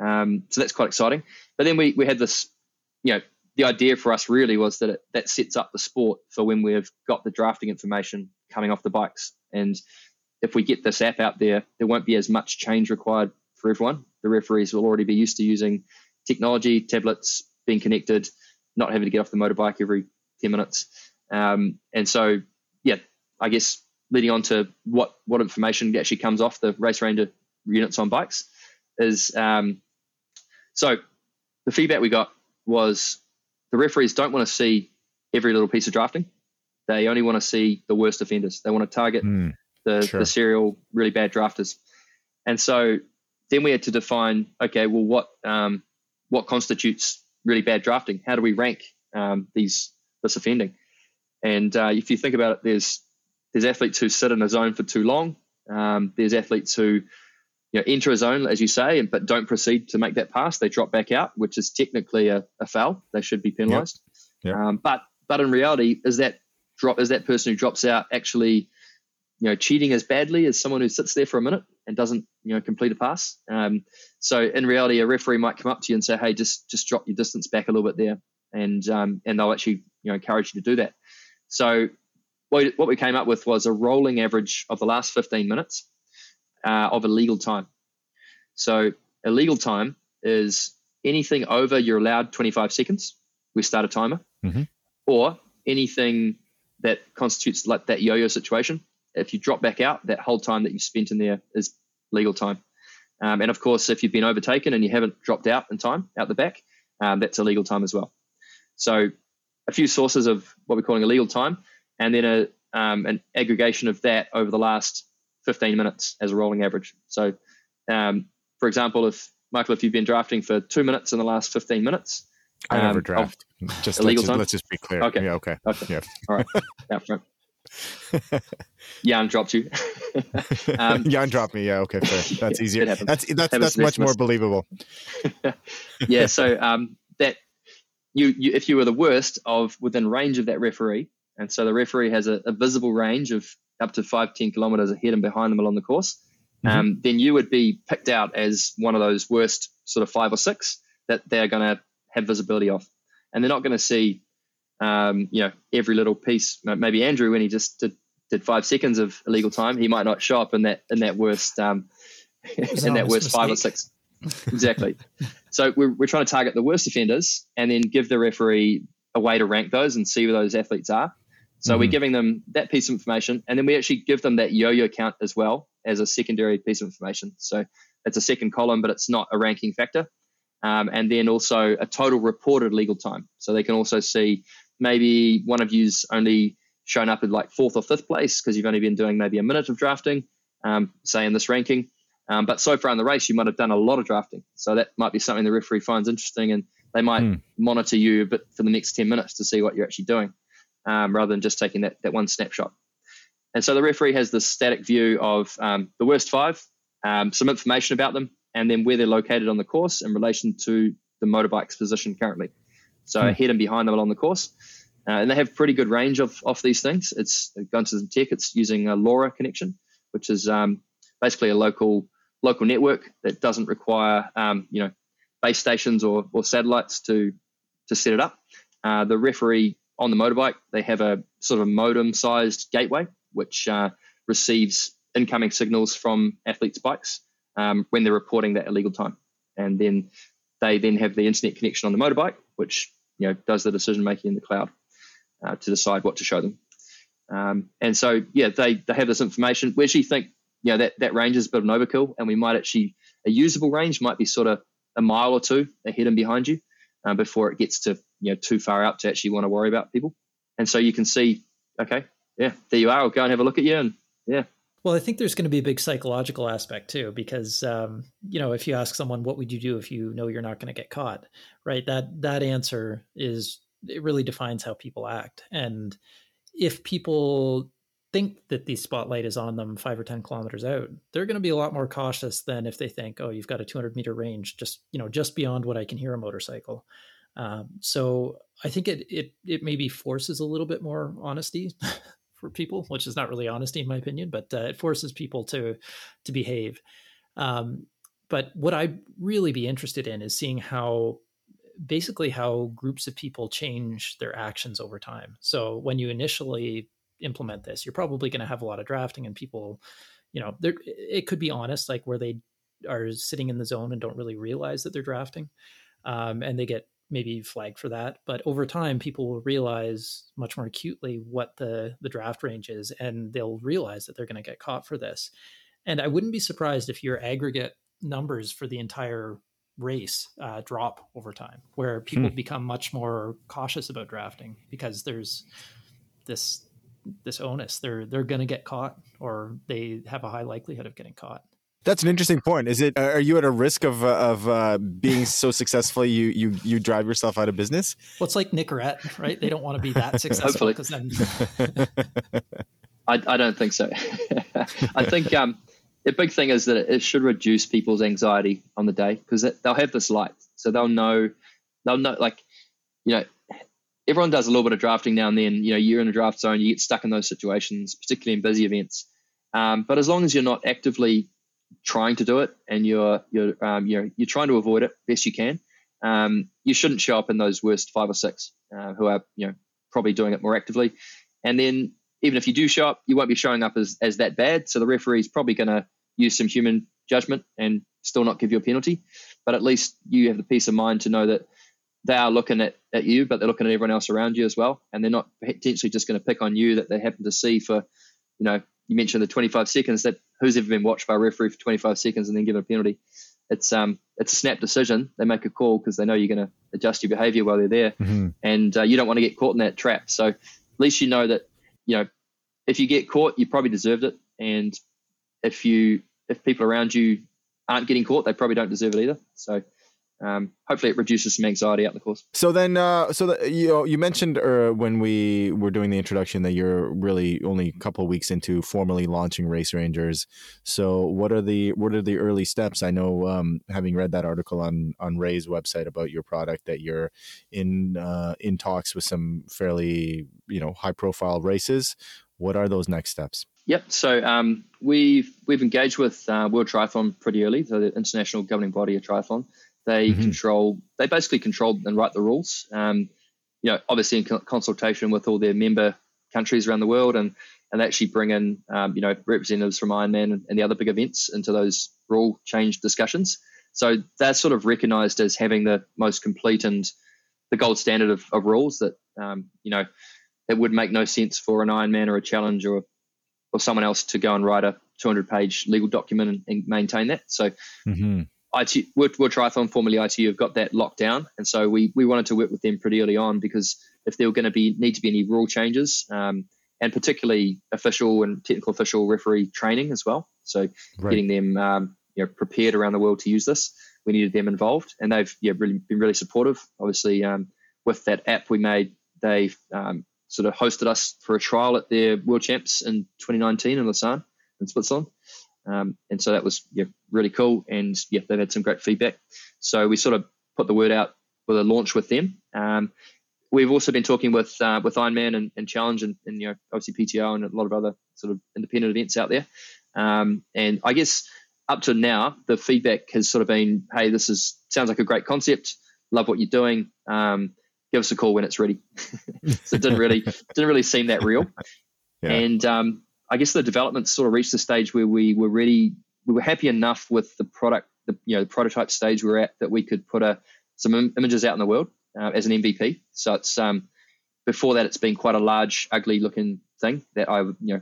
[SPEAKER 2] Um, so that's quite exciting. But then we, we had this, you know, the idea for us really was that it, that sets up the sport for when we've got the drafting information coming off the bikes. And if we get this app out there, there won't be as much change required for everyone. The referees will already be used to using technology, tablets, being connected, not having to get off the motorbike every 10 minutes. Um, and so, yeah, I guess leading on to what, what information actually comes off the race ranger units on bikes is um, so the feedback we got was the referees don't want to see every little piece of drafting. They only want to see the worst offenders. They want to target mm, the, sure. the serial really bad drafters. And so then we had to define, okay, well, what um, what constitutes really bad drafting? How do we rank um, these this offending? And uh, if you think about it, there's there's athletes who sit in a zone for too long. Um, there's athletes who you know, enter a zone, as you say, but don't proceed to make that pass. They drop back out, which is technically a, a foul. They should be penalised. Yep. Yep. Um, but but in reality, is that drop is that person who drops out actually, you know, cheating as badly as someone who sits there for a minute and doesn't you know complete a pass? Um, so in reality, a referee might come up to you and say, "Hey, just just drop your distance back a little bit there," and um, and they'll actually you know encourage you to do that. So what what we came up with was a rolling average of the last 15 minutes uh, of illegal time. So illegal time is anything over your allowed 25 seconds. We start a timer, mm-hmm. or anything that constitutes like that yo-yo situation if you drop back out, that whole time that you've spent in there is legal time. Um, and of course, if you've been overtaken and you haven't dropped out in time out the back, um, that's illegal time as well. So, a few sources of what we're calling illegal time, and then a, um, an aggregation of that over the last 15 minutes as a rolling average. So, um, for example, if Michael, if you've been drafting for two minutes in the last 15 minutes,
[SPEAKER 1] I never um, draft. Just illegal let's, time. Let's just be clear.
[SPEAKER 2] Okay.
[SPEAKER 1] Yeah. Okay.
[SPEAKER 2] Okay. Yeah. All right. Out front. Jan dropped you.
[SPEAKER 1] um, Jan dropped me. Yeah. Okay. Fair. That's yeah, easier. That's that's that's much more believable.
[SPEAKER 2] yeah. So um, that you, you if you were the worst of within range of that referee, and so the referee has a, a visible range of up to five ten kilometers ahead and behind them along the course, mm-hmm. um, then you would be picked out as one of those worst sort of five or six that they're going to have visibility of, and they're not going to see um, you know, every little piece. Maybe Andrew, when he just did, did five seconds of illegal time, he might not show up in that in that worst um, in that worst mistake. five or six. Exactly. so we're we're trying to target the worst offenders and then give the referee a way to rank those and see where those athletes are. So mm-hmm. we're giving them that piece of information, and then we actually give them that yo-yo count as well as a secondary piece of information. So it's a second column, but it's not a ranking factor. Um, and then also a total reported legal time. So they can also see maybe one of you's only shown up in like fourth or fifth place because you've only been doing maybe a minute of drafting, um, say in this ranking. Um, but so far in the race, you might have done a lot of drafting. So that might be something the referee finds interesting and they might mm. monitor you a bit for the next 10 minutes to see what you're actually doing um, rather than just taking that, that one snapshot. And so the referee has this static view of um, the worst five, um, some information about them, and then where they're located on the course in relation to the motorbike's position currently so hmm. ahead and behind them along the course. Uh, and they have pretty good range of, of these things. It's gone to some tech. It's using a LoRa connection, which is um, basically a local local network that doesn't require um, you know base stations or, or satellites to to set it up. Uh, the referee on the motorbike, they have a sort of modem-sized gateway which uh, receives incoming signals from athletes' bikes um, when they're reporting that illegal time, and then they then have the internet connection on the motorbike, which you know does the decision making in the cloud uh, to decide what to show them. Um, and so yeah, they they have this information. We actually think you know that that range is a bit of an overkill, and we might actually a usable range might be sort of a mile or two ahead and behind you uh, before it gets to you know too far out to actually want to worry about people. And so you can see, okay, yeah, there you are. I'll go and have a look at you, and yeah,
[SPEAKER 3] well, I think there's going to be a big psychological aspect too, because um, you know, if you ask someone, "What would you do if you know you're not going to get caught?" Right? That that answer is it really defines how people act, and if people think that the spotlight is on them five or ten kilometers out, they're going to be a lot more cautious than if they think, "Oh, you've got a 200 meter range, just you know, just beyond what I can hear a motorcycle." Um, so I think it it it maybe forces a little bit more honesty for people, which is not really honesty in my opinion, but uh, it forces people to to behave. Um, but what I'd really be interested in is seeing how basically how groups of people change their actions over time. So when you initially implement this, you're probably going to have a lot of drafting and people, you know, there it could be honest, like where they are sitting in the zone and don't really realize that they're drafting, um, and they get maybe flagged for that. But over time, people will realize much more acutely what the the draft range is, and they'll realize that they're going to get caught for this. And I wouldn't be surprised if your aggregate numbers for the entire race uh, drop over time, where people hmm. become much more cautious about drafting because there's this this onus. They're they're going to get caught, or they have a high likelihood of getting caught.
[SPEAKER 1] That's an interesting point. Is it? Are you at a risk of uh, of uh, being so successful you you you drive yourself out of business?
[SPEAKER 3] Well, it's like Nicorette, right? They don't want to be that successful because then.
[SPEAKER 2] I, I don't think so. I think um, the big thing is that it should reduce people's anxiety on the day because they'll have this light, so they'll know they'll know like you know everyone does a little bit of drafting now and then. You know, you're in a draft zone, you get stuck in those situations, particularly in busy events. Um, but as long as you're not actively trying to do it and you're you're um, you're you're trying to avoid it best you can, um, you shouldn't show up in those worst five or six uh, who are you know probably doing it more actively. And then even if you do show up, you won't be showing up as as that bad. So the referee is probably going to use some human judgment and still not give you a penalty. But at least you have the peace of mind to know that they are looking at, at you, but they're looking at everyone else around you as well. And they're not potentially just going to pick on you that they happen to see for, you know, you mentioned the 25 seconds. That who's ever been watched by a referee for 25 seconds and then given a penalty? It's um it's a snap decision. They make a call because they know you're going to adjust your behaviour while they're there, mm-hmm. and uh, you don't want to get caught in that trap. So at least you know that you know if you get caught, you probably deserved it, and if you if people around you aren't getting caught, they probably don't deserve it either. So um, hopefully it reduces some anxiety out the course.
[SPEAKER 1] So then, uh, so that you know, you mentioned uh, when we were doing the introduction that you're really only a couple weeks into formally launching Race Rangers. So what are the what are the early steps? I know, um, having read that article on on Ray's website about your product, that you're in uh, in talks with some fairly you know high profile races. What are those next steps?
[SPEAKER 2] Yep. So um, we've we've engaged with uh, World Triathlon pretty early, so the international governing body of triathlon. They mm-hmm. control, they basically control and write the rules. Um, you know, obviously in consultation with all their member countries around the world, and and they actually bring in, um, you know, representatives from Ironman and, and the other big events into those rule change discussions. So they're sort of recognised as having the most complete and the gold standard of, of rules that, um, you know, it would make no sense for an Ironman or a challenge or or someone else to go and write a 200 page legal document and, and maintain that. So mm-hmm. IT, World, World Triathlon, formerly ITU, have got that locked down, and so we we wanted to work with them pretty early on because if there were going to be need to be any rule changes, um, and particularly official and technical official referee training as well, so right. getting them um, you know prepared around the world to use this, we needed them involved, and they've yeah really been really supportive. Obviously, um, with that app we made, they um, sort of hosted us for a trial at their World Champs in 2019 in Lausanne in Switzerland. Um, and so that was yeah, really cool. And yeah, they've had some great feedback. So we sort of put the word out with a launch with them. Um, we've also been talking with uh, with Ironman and, and Challenge and, and, you know obviously PTO and a lot of other sort of independent events out there. Um, and I guess up to now, the feedback has sort of been, hey, this is sounds like a great concept. Love what you're doing. Um, give us a call when it's ready. so it didn't really didn't really seem that real. Yeah. And um, I guess the development sort of reached the stage where we were ready. We were happy enough with the product, the you know the prototype stage we are at that we could put a, some Im- images out in the world uh, as an MVP. So it's um, before that it's been quite a large, ugly looking thing that I you know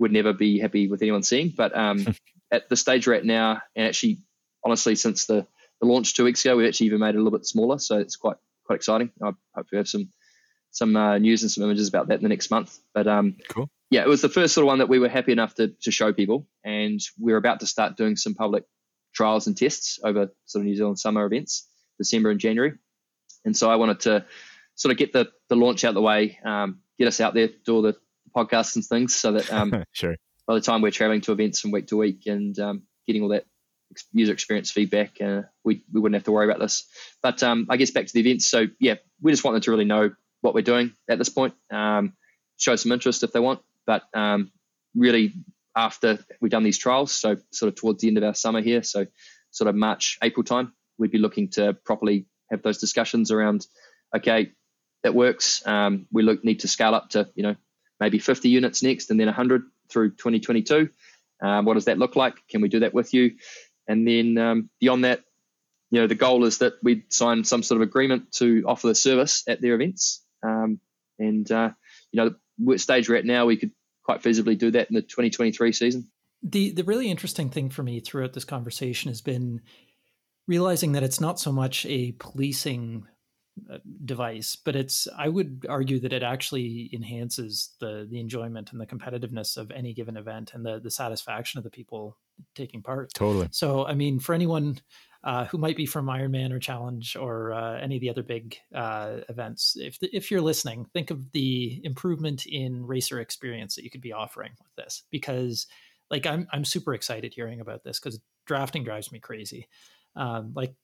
[SPEAKER 2] would never be happy with anyone seeing. But um, at the stage we're at now, and actually honestly since the, the launch two weeks ago, we've actually even made it a little bit smaller. So it's quite quite exciting. I hope we have some some uh, news and some images about that in the next month. But um, cool yeah, it was the first sort of one that we were happy enough to, to show people. And we are about to start doing some public trials and tests over sort of New Zealand summer events, December and January. And so I wanted to sort of get the, the launch out of the way, um, get us out there, do all the podcasts and things so that um,
[SPEAKER 1] sure.
[SPEAKER 2] by the time we're traveling to events from week to week and um, getting all that user experience feedback, uh, we, we wouldn't have to worry about this. But um, I guess back to the events. So, yeah, we just want them to really know what we're doing at this point, um, show some interest if they want, but um, really, after we've done these trials, so sort of towards the end of our summer here, so sort of March, April time, we'd be looking to properly have those discussions around, okay, that works. Um, we look need to scale up to you know maybe 50 units next, and then 100 through 2022. Um, what does that look like? Can we do that with you? And then um, beyond that, you know, the goal is that we sign some sort of agreement to offer the service at their events. Um, and uh, you know, stage we're at now, we could quite feasibly do that in the 2023 season.
[SPEAKER 3] The the really interesting thing for me throughout this conversation has been realizing that it's not so much a policing uh, device, but it's I would argue that it actually enhances the the enjoyment and the competitiveness of any given event and the the satisfaction of the people taking part.
[SPEAKER 1] Totally.
[SPEAKER 3] So I mean, for anyone uh, who might be from Ironman or Challenge or uh, any of the other big uh, events. If the, if you're listening, think of the improvement in racer experience that you could be offering with this, because like I'm I'm super excited hearing about this because drafting drives me crazy. Um, like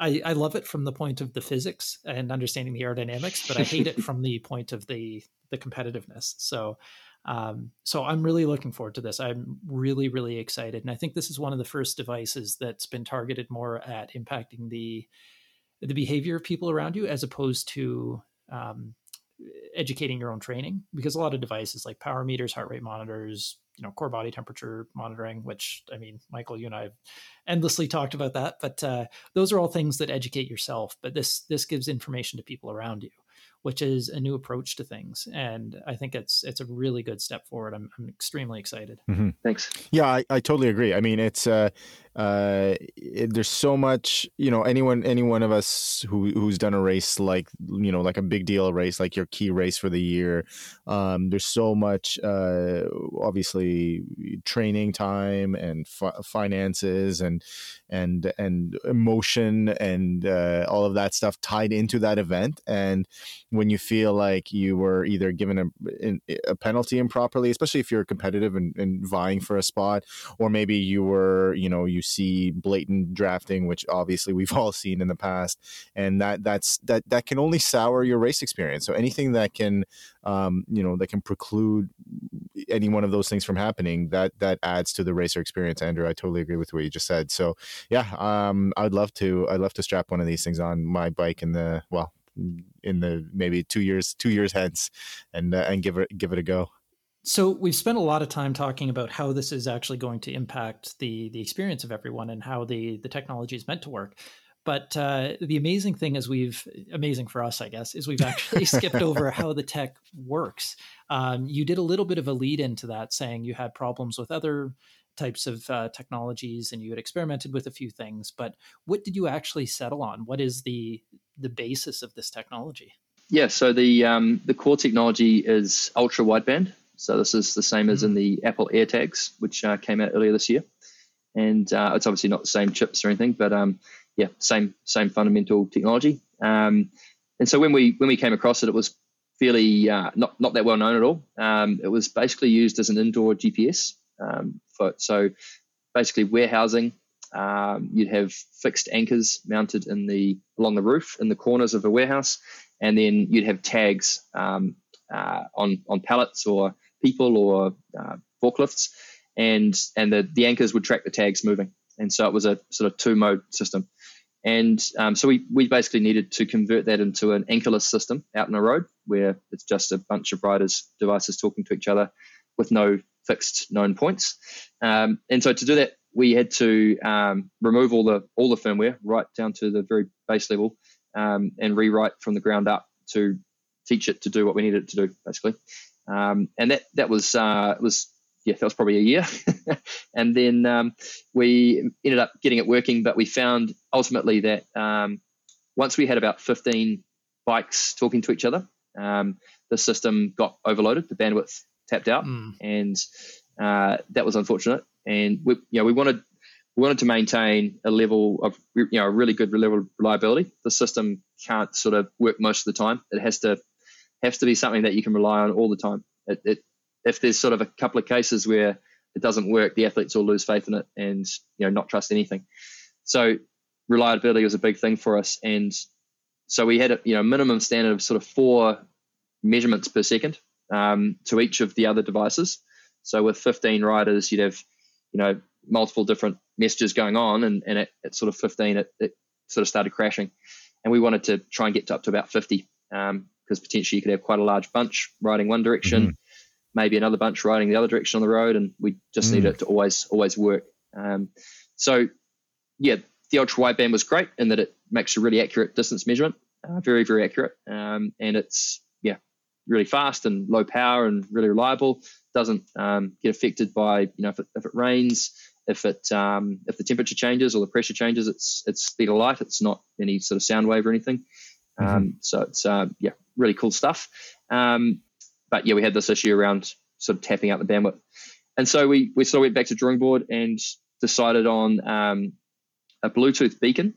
[SPEAKER 3] I, I love it from the point of the physics and understanding the aerodynamics, but I hate it from the point of the the competitiveness. So um, so I'm really looking forward to this. I'm really, really excited, and I think this is one of the first devices that's been targeted more at impacting the the behavior of people around you, as opposed to um, educating your own training. Because a lot of devices like power meters, heart rate monitors, you know, core body temperature monitoring, which I mean, Michael, you and I have endlessly talked about that. But uh, those are all things that educate yourself. But this this gives information to people around you which is a new approach to things. And I think it's it's a really good step forward. I'm, I'm extremely excited.
[SPEAKER 2] Mm-hmm. Thanks.
[SPEAKER 1] Yeah, I, I totally agree. I mean, it's uh, uh, it, there's so much. You know, anyone any one of us who who's done a race like you know like a big deal race like your key race for the year. Um, there's so much uh, obviously training time and fi- finances and and and emotion and uh, all of that stuff tied into that event. And when you feel like you were either given a, a penalty improperly, especially if you're competitive and, and vying for a spot, or maybe you were, you know, you see blatant drafting, which obviously we've all seen in the past, and that that's that that can only sour your race experience. So anything that can, um, you know, that can preclude any one of those things from happening, that that adds to the racer experience. Andrew, I totally agree with what you just said. So yeah, um, I'd love to. I'd love to strap one of these things on my bike in the well, in the maybe two years, two years hence, and uh, and give it give it a go.
[SPEAKER 3] So we've spent a lot of time talking about how this is actually going to impact the the experience of everyone and how the the technology is meant to work. But uh, the amazing thing is we've amazing for us, I guess, is we've actually skipped over how the tech works. Um, you did a little bit of a lead into that, saying you had problems with other types of uh, technologies and you had experimented with a few things but what did you actually settle on what is the the basis of this technology
[SPEAKER 2] yeah so the um, the core technology is ultra wideband so this is the same as in mm-hmm. the apple airtags which uh, came out earlier this year and uh, it's obviously not the same chips or anything but um, yeah same same fundamental technology um, and so when we when we came across it it was fairly uh, not not that well known at all um, it was basically used as an indoor gps um, for, so basically warehousing. Um, you'd have fixed anchors mounted in the along the roof in the corners of a warehouse, and then you'd have tags um, uh, on on pallets or people or uh, forklifts, and and the the anchors would track the tags moving, and so it was a sort of two mode system. And um, so we, we basically needed to convert that into an anchorless system out in a road where it's just a bunch of riders' devices talking to each other with no fixed known points. Um, and so to do that, we had to um, remove all the all the firmware right down to the very base level um, and rewrite from the ground up to teach it to do what we needed it to do, basically. Um, and that that was uh, was yeah, that was probably a year. and then um, we ended up getting it working, but we found ultimately that um, once we had about 15 bikes talking to each other, the system got overloaded. The bandwidth tapped out, mm. and uh, that was unfortunate. And we, you know, we wanted we wanted to maintain a level of you know a really good level of reliability. The system can't sort of work most of the time. It has to has to be something that you can rely on all the time. It, it, if there's sort of a couple of cases where it doesn't work, the athletes will lose faith in it and you know not trust anything. So reliability was a big thing for us, and so we had a you know minimum standard of sort of four measurements per second um, to each of the other devices. So with 15 riders, you'd have, you know, multiple different messages going on, and, and at, at sort of 15, it, it, sort of started crashing. And we wanted to try and get to up to about 50 because potentially you could have quite a large bunch riding one direction, mm-hmm. maybe another bunch riding the other direction on the road, and we just mm. need it to always always work. Um, so, yeah, the ultra wideband was great in that it makes a really accurate distance measurement, uh, very very accurate, um, and it's yeah really fast and low power and really reliable. Doesn't um, get affected by you know if it, if it rains, if it um, if the temperature changes or the pressure changes, it's it's speed of light. It's not any sort of sound wave or anything. Mm-hmm. Um, so it's uh, yeah, really cool stuff. Um, but yeah, we had this issue around sort of tapping out the bandwidth, and so we we sort of went back to drawing board and decided on um, a Bluetooth beacon.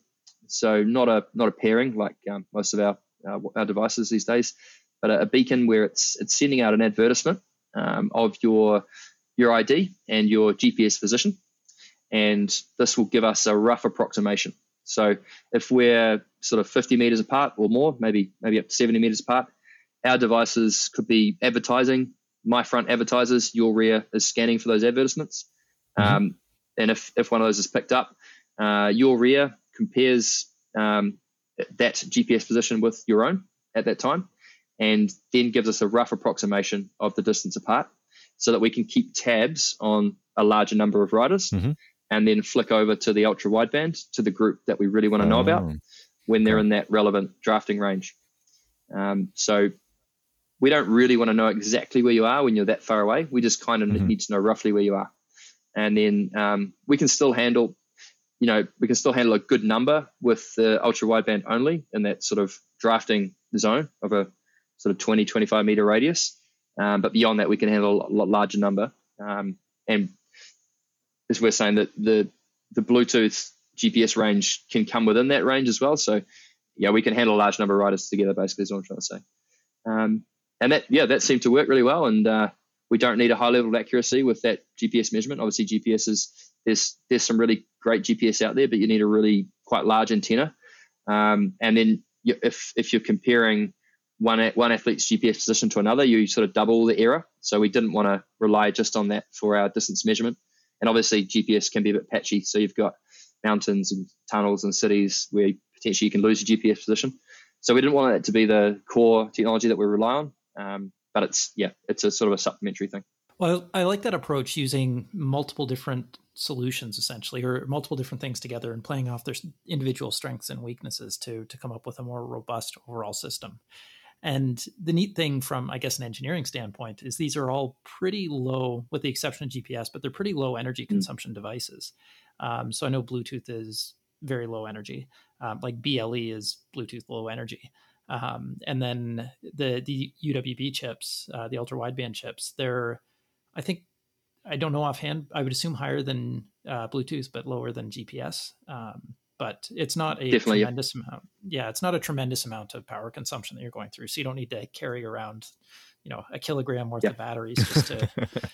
[SPEAKER 2] So not a not a pairing like um, most of our uh, our devices these days, but a, a beacon where it's it's sending out an advertisement um, of your your ID and your GPS position, and this will give us a rough approximation. So if we're sort of 50 meters apart or more, maybe maybe up to 70 meters apart, our devices could be advertising. My front advertisers, your rear is scanning for those advertisements. Mm-hmm. Um, and if, if one of those is picked up, uh, your rear compares um, that GPS position with your own at that time and then gives us a rough approximation of the distance apart so that we can keep tabs on a larger number of riders mm-hmm. And then flick over to the ultra wideband to the group that we really want to know oh. about when they're in that relevant drafting range. Um, so we don't really want to know exactly where you are when you're that far away. We just kind of mm-hmm. need to know roughly where you are, and then um, we can still handle, you know, we can still handle a good number with the ultra wideband only in that sort of drafting zone of a sort of 20, 25 meter radius. Um, but beyond that, we can handle a lot larger number. Um, and as we're saying that the the Bluetooth GPS range can come within that range as well. So yeah, we can handle a large number of riders together. Basically, is what I'm trying to say. Um, and that yeah, that seemed to work really well. And uh, we don't need a high level of accuracy with that GPS measurement. Obviously, GPS is there's there's some really great GPS out there, but you need a really quite large antenna. Um, and then you, if if you're comparing one one athlete's GPS position to another, you sort of double the error. So we didn't want to rely just on that for our distance measurement. And obviously, GPS can be a bit patchy. So you've got mountains and tunnels and cities where potentially you can lose your GPS position. So we didn't want it to be the core technology that we rely on. Um, but it's yeah, it's a sort of a supplementary thing.
[SPEAKER 3] Well, I like that approach using multiple different solutions essentially, or multiple different things together, and playing off their individual strengths and weaknesses to to come up with a more robust overall system. And the neat thing from, I guess, an engineering standpoint is these are all pretty low, with the exception of GPS, but they're pretty low energy hmm. consumption mm. devices. Um, so I know Bluetooth is very low energy, um, like BLE is Bluetooth low energy. Um, and then the the UWB chips, uh, the ultra wideband chips, they're, I think, I don't know offhand. I would assume higher than uh, Bluetooth, but lower than GPS. Um, but it's not a Definitely, tremendous yeah. amount. Yeah, it's not a tremendous amount of power consumption that you're going through. So you don't need to carry around, you know, a kilogram worth yeah. of batteries just to.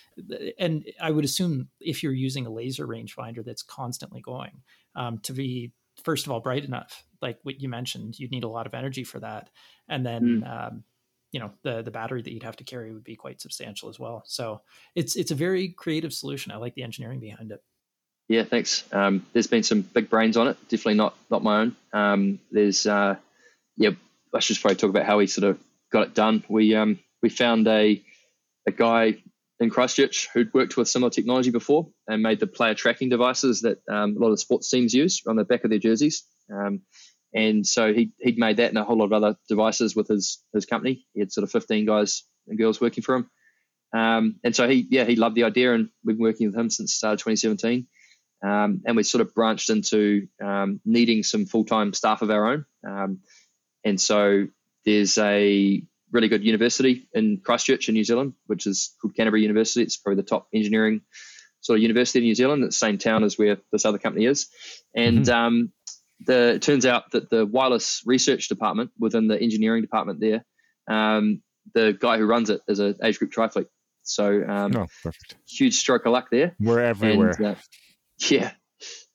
[SPEAKER 3] and I would assume if you're using a laser rangefinder that's constantly going, um, to be first of all bright enough, like what you mentioned, you'd need a lot of energy for that, and then. Mm. Um, you know the the battery that you'd have to carry would be quite substantial as well. So it's it's a very creative solution. I like the engineering behind it.
[SPEAKER 2] Yeah, thanks. Um, there's been some big brains on it. Definitely not not my own. Um, there's uh, yeah. I should probably talk about how we sort of got it done. We um, we found a a guy in Christchurch who'd worked with similar technology before and made the player tracking devices that um, a lot of sports teams use on the back of their jerseys. Um, and so he he'd made that and a whole lot of other devices with his his company. He had sort of 15 guys and girls working for him. Um, and so he yeah he loved the idea and we've been working with him since uh, 2017. Um, and we sort of branched into um, needing some full time staff of our own. Um, and so there's a really good university in Christchurch in New Zealand, which is called Canterbury University. It's probably the top engineering sort of university in New Zealand. It's the same town as where this other company is. And mm-hmm. Um, the, it turns out that the wireless research department within the engineering department there, um, the guy who runs it is an age group triathlete. So um, oh, perfect. huge stroke of luck there.
[SPEAKER 1] We're everywhere. And, uh,
[SPEAKER 2] Yeah.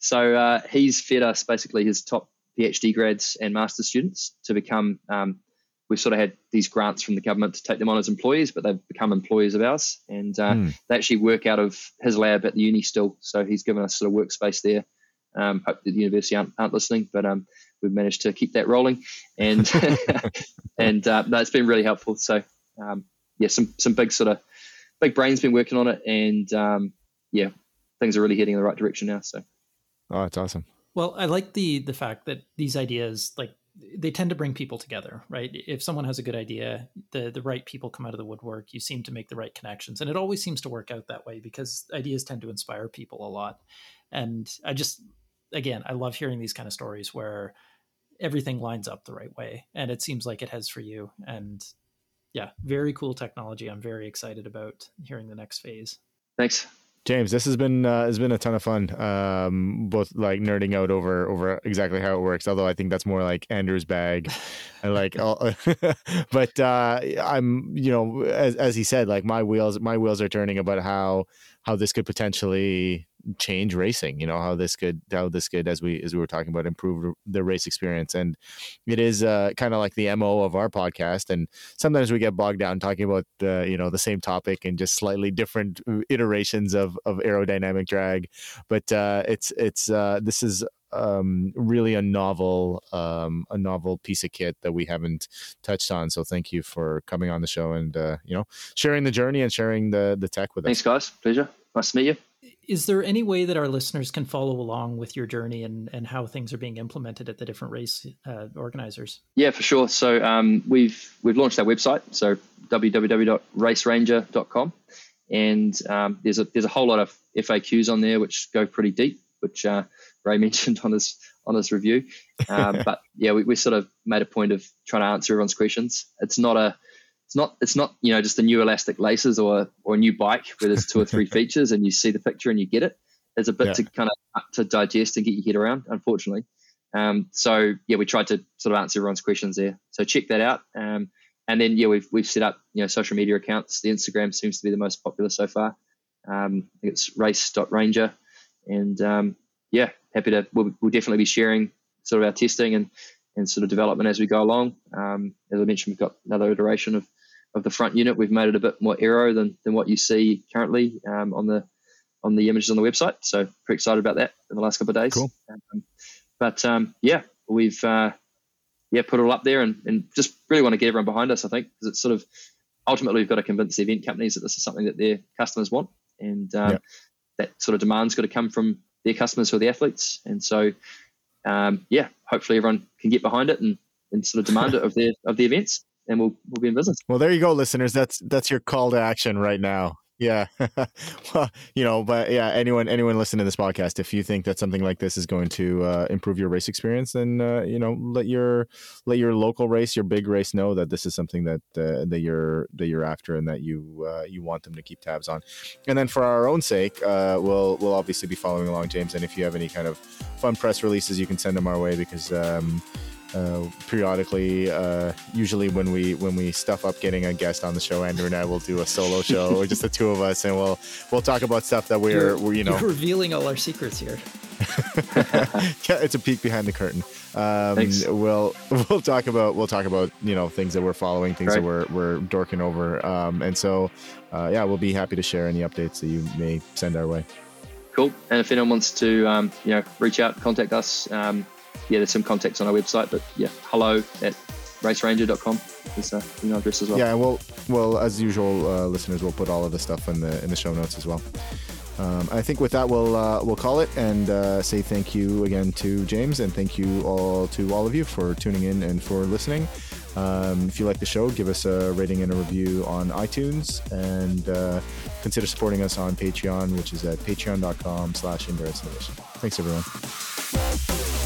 [SPEAKER 2] So uh, he's fed us basically his top PhD grads and master students to become. Um, we've sort of had these grants from the government to take them on as employees, but they've become employees of ours, and uh, mm. they actually work out of his lab at the uni still. So he's given us sort of workspace there. Um, hope the university aren't, aren't listening, but um, we've managed to keep that rolling, and and uh, no, it's been really helpful. So um, yeah, some some big sort of big brains been working on it, and um, yeah, things are really heading in the right direction now. So,
[SPEAKER 1] oh, it's awesome.
[SPEAKER 3] Well, I like the the fact that these ideas like they tend to bring people together, right? If someone has a good idea, the the right people come out of the woodwork. You seem to make the right connections, and it always seems to work out that way because ideas tend to inspire people a lot. And I just, again, I love hearing these kind of stories where everything lines up the right way, and it seems like it has for you. And yeah, very cool technology. I'm very excited about hearing the next phase.
[SPEAKER 2] Thanks.
[SPEAKER 1] James, this has been uh, has been a ton of fun. Um, both like nerding out over over exactly how it works. Although I think that's more like Andrew's bag. I like, all, but uh, I'm you know as as he said, like my wheels my wheels are turning about how how this could potentially change racing you know how this could how this could as we as we were talking about improve the race experience. And it is uh, kind of like the mo of our podcast. And sometimes we get bogged down talking about uh, you know the same topic and just slightly different uh, iterations of of aerodynamic drag. But uh, it's it's uh, this is um, really a novel um, a novel piece of kit that we haven't touched on. So thank you for coming on the show and uh, you know sharing the journey and sharing the the tech with
[SPEAKER 2] thanks
[SPEAKER 1] us.
[SPEAKER 2] Thanks guys. Pleasure. Nice to meet you
[SPEAKER 3] is there any way that our listeners can follow along with your journey and, and how things are being implemented at the different race uh, organizers?
[SPEAKER 2] Yeah, for sure. So um, we've we've launched our website, so www.raceranger.com, and um, there's a there's a whole lot of FAQs on there which go pretty deep, which uh, Ray mentioned on his on his review. Um, but yeah, we, we sort of made a point of trying to answer everyone's questions. It's not a it's not it's not you know just a new elastic laces or or a new bike where there's two or three features and you see the picture and you get it. There's a bit yeah. to kind of to digest and get your head around, unfortunately. Um, so yeah, we tried to sort of answer everyone's questions there. So check that out. Um, and then yeah, we've we've set up you know social media accounts. The Instagram seems to be the most popular so far. Um, it's race.ranger, and um, yeah, happy to. We'll, we'll, definitely be sharing sort of our testing and and sort of development as we go along. Um, as I mentioned, we've got another iteration of of the front unit. We've made it a bit more aero than, than what you see currently um, on the on the images on the website. So pretty excited about that in the last couple of days.
[SPEAKER 1] Cool.
[SPEAKER 2] Um, but um, yeah, we've uh, yeah put it all up there and, and just really want to get everyone behind us. I think because it's sort of ultimately we've got to convince the event companies that this is something that their customers want, and um, yeah. that sort of demand's got to come from their customers or the athletes. And so um, yeah, hopefully everyone can get behind it and, and sort of demand it of their of the events and we'll we'll be in business.
[SPEAKER 1] Well, there you go, listeners. That's that's your call to action right now. Yeah. well, you know, but yeah, anyone anyone listening to this podcast, if you think that something like this is going to uh, improve your race experience, then uh, you know, let your let your local race, your big race know that this is something that uh, that you're that you're after and that you uh, you want them to keep tabs on. And then for our own sake, uh, we'll we'll obviously be following along, James. And if you have any kind of fun press releases, you can send them our way because um, uh, periodically. Uh, usually, when we when we stuff up getting a guest on the show, Andrew and I will do a solo show, or just the two of us, and we'll we'll talk about stuff that we're, we're you know
[SPEAKER 3] revealing all our secrets here.
[SPEAKER 1] it's a peek behind the curtain. Um, we'll we'll talk about we'll talk about you know things that we're following, things right. that we're we're dorking over, um, and so uh, yeah, we'll be happy to share any updates that you may send our way.
[SPEAKER 2] Cool. And if anyone wants to um, you know reach out, contact us. Um, yeah, there's some contacts on our website, but yeah, hello at raceranger.com is uh, email address as well.
[SPEAKER 1] Yeah, well, well, as usual, uh, listeners, we'll put all of the stuff in the in the show notes as well. Um, I think with that we'll uh, we'll call it and uh, say thank you again to James and thank you all to all of you for tuning in and for listening. Um, if you like the show, give us a rating and a review on iTunes and uh, consider supporting us on Patreon, which is at patreon.com slash endurance. Thanks, everyone.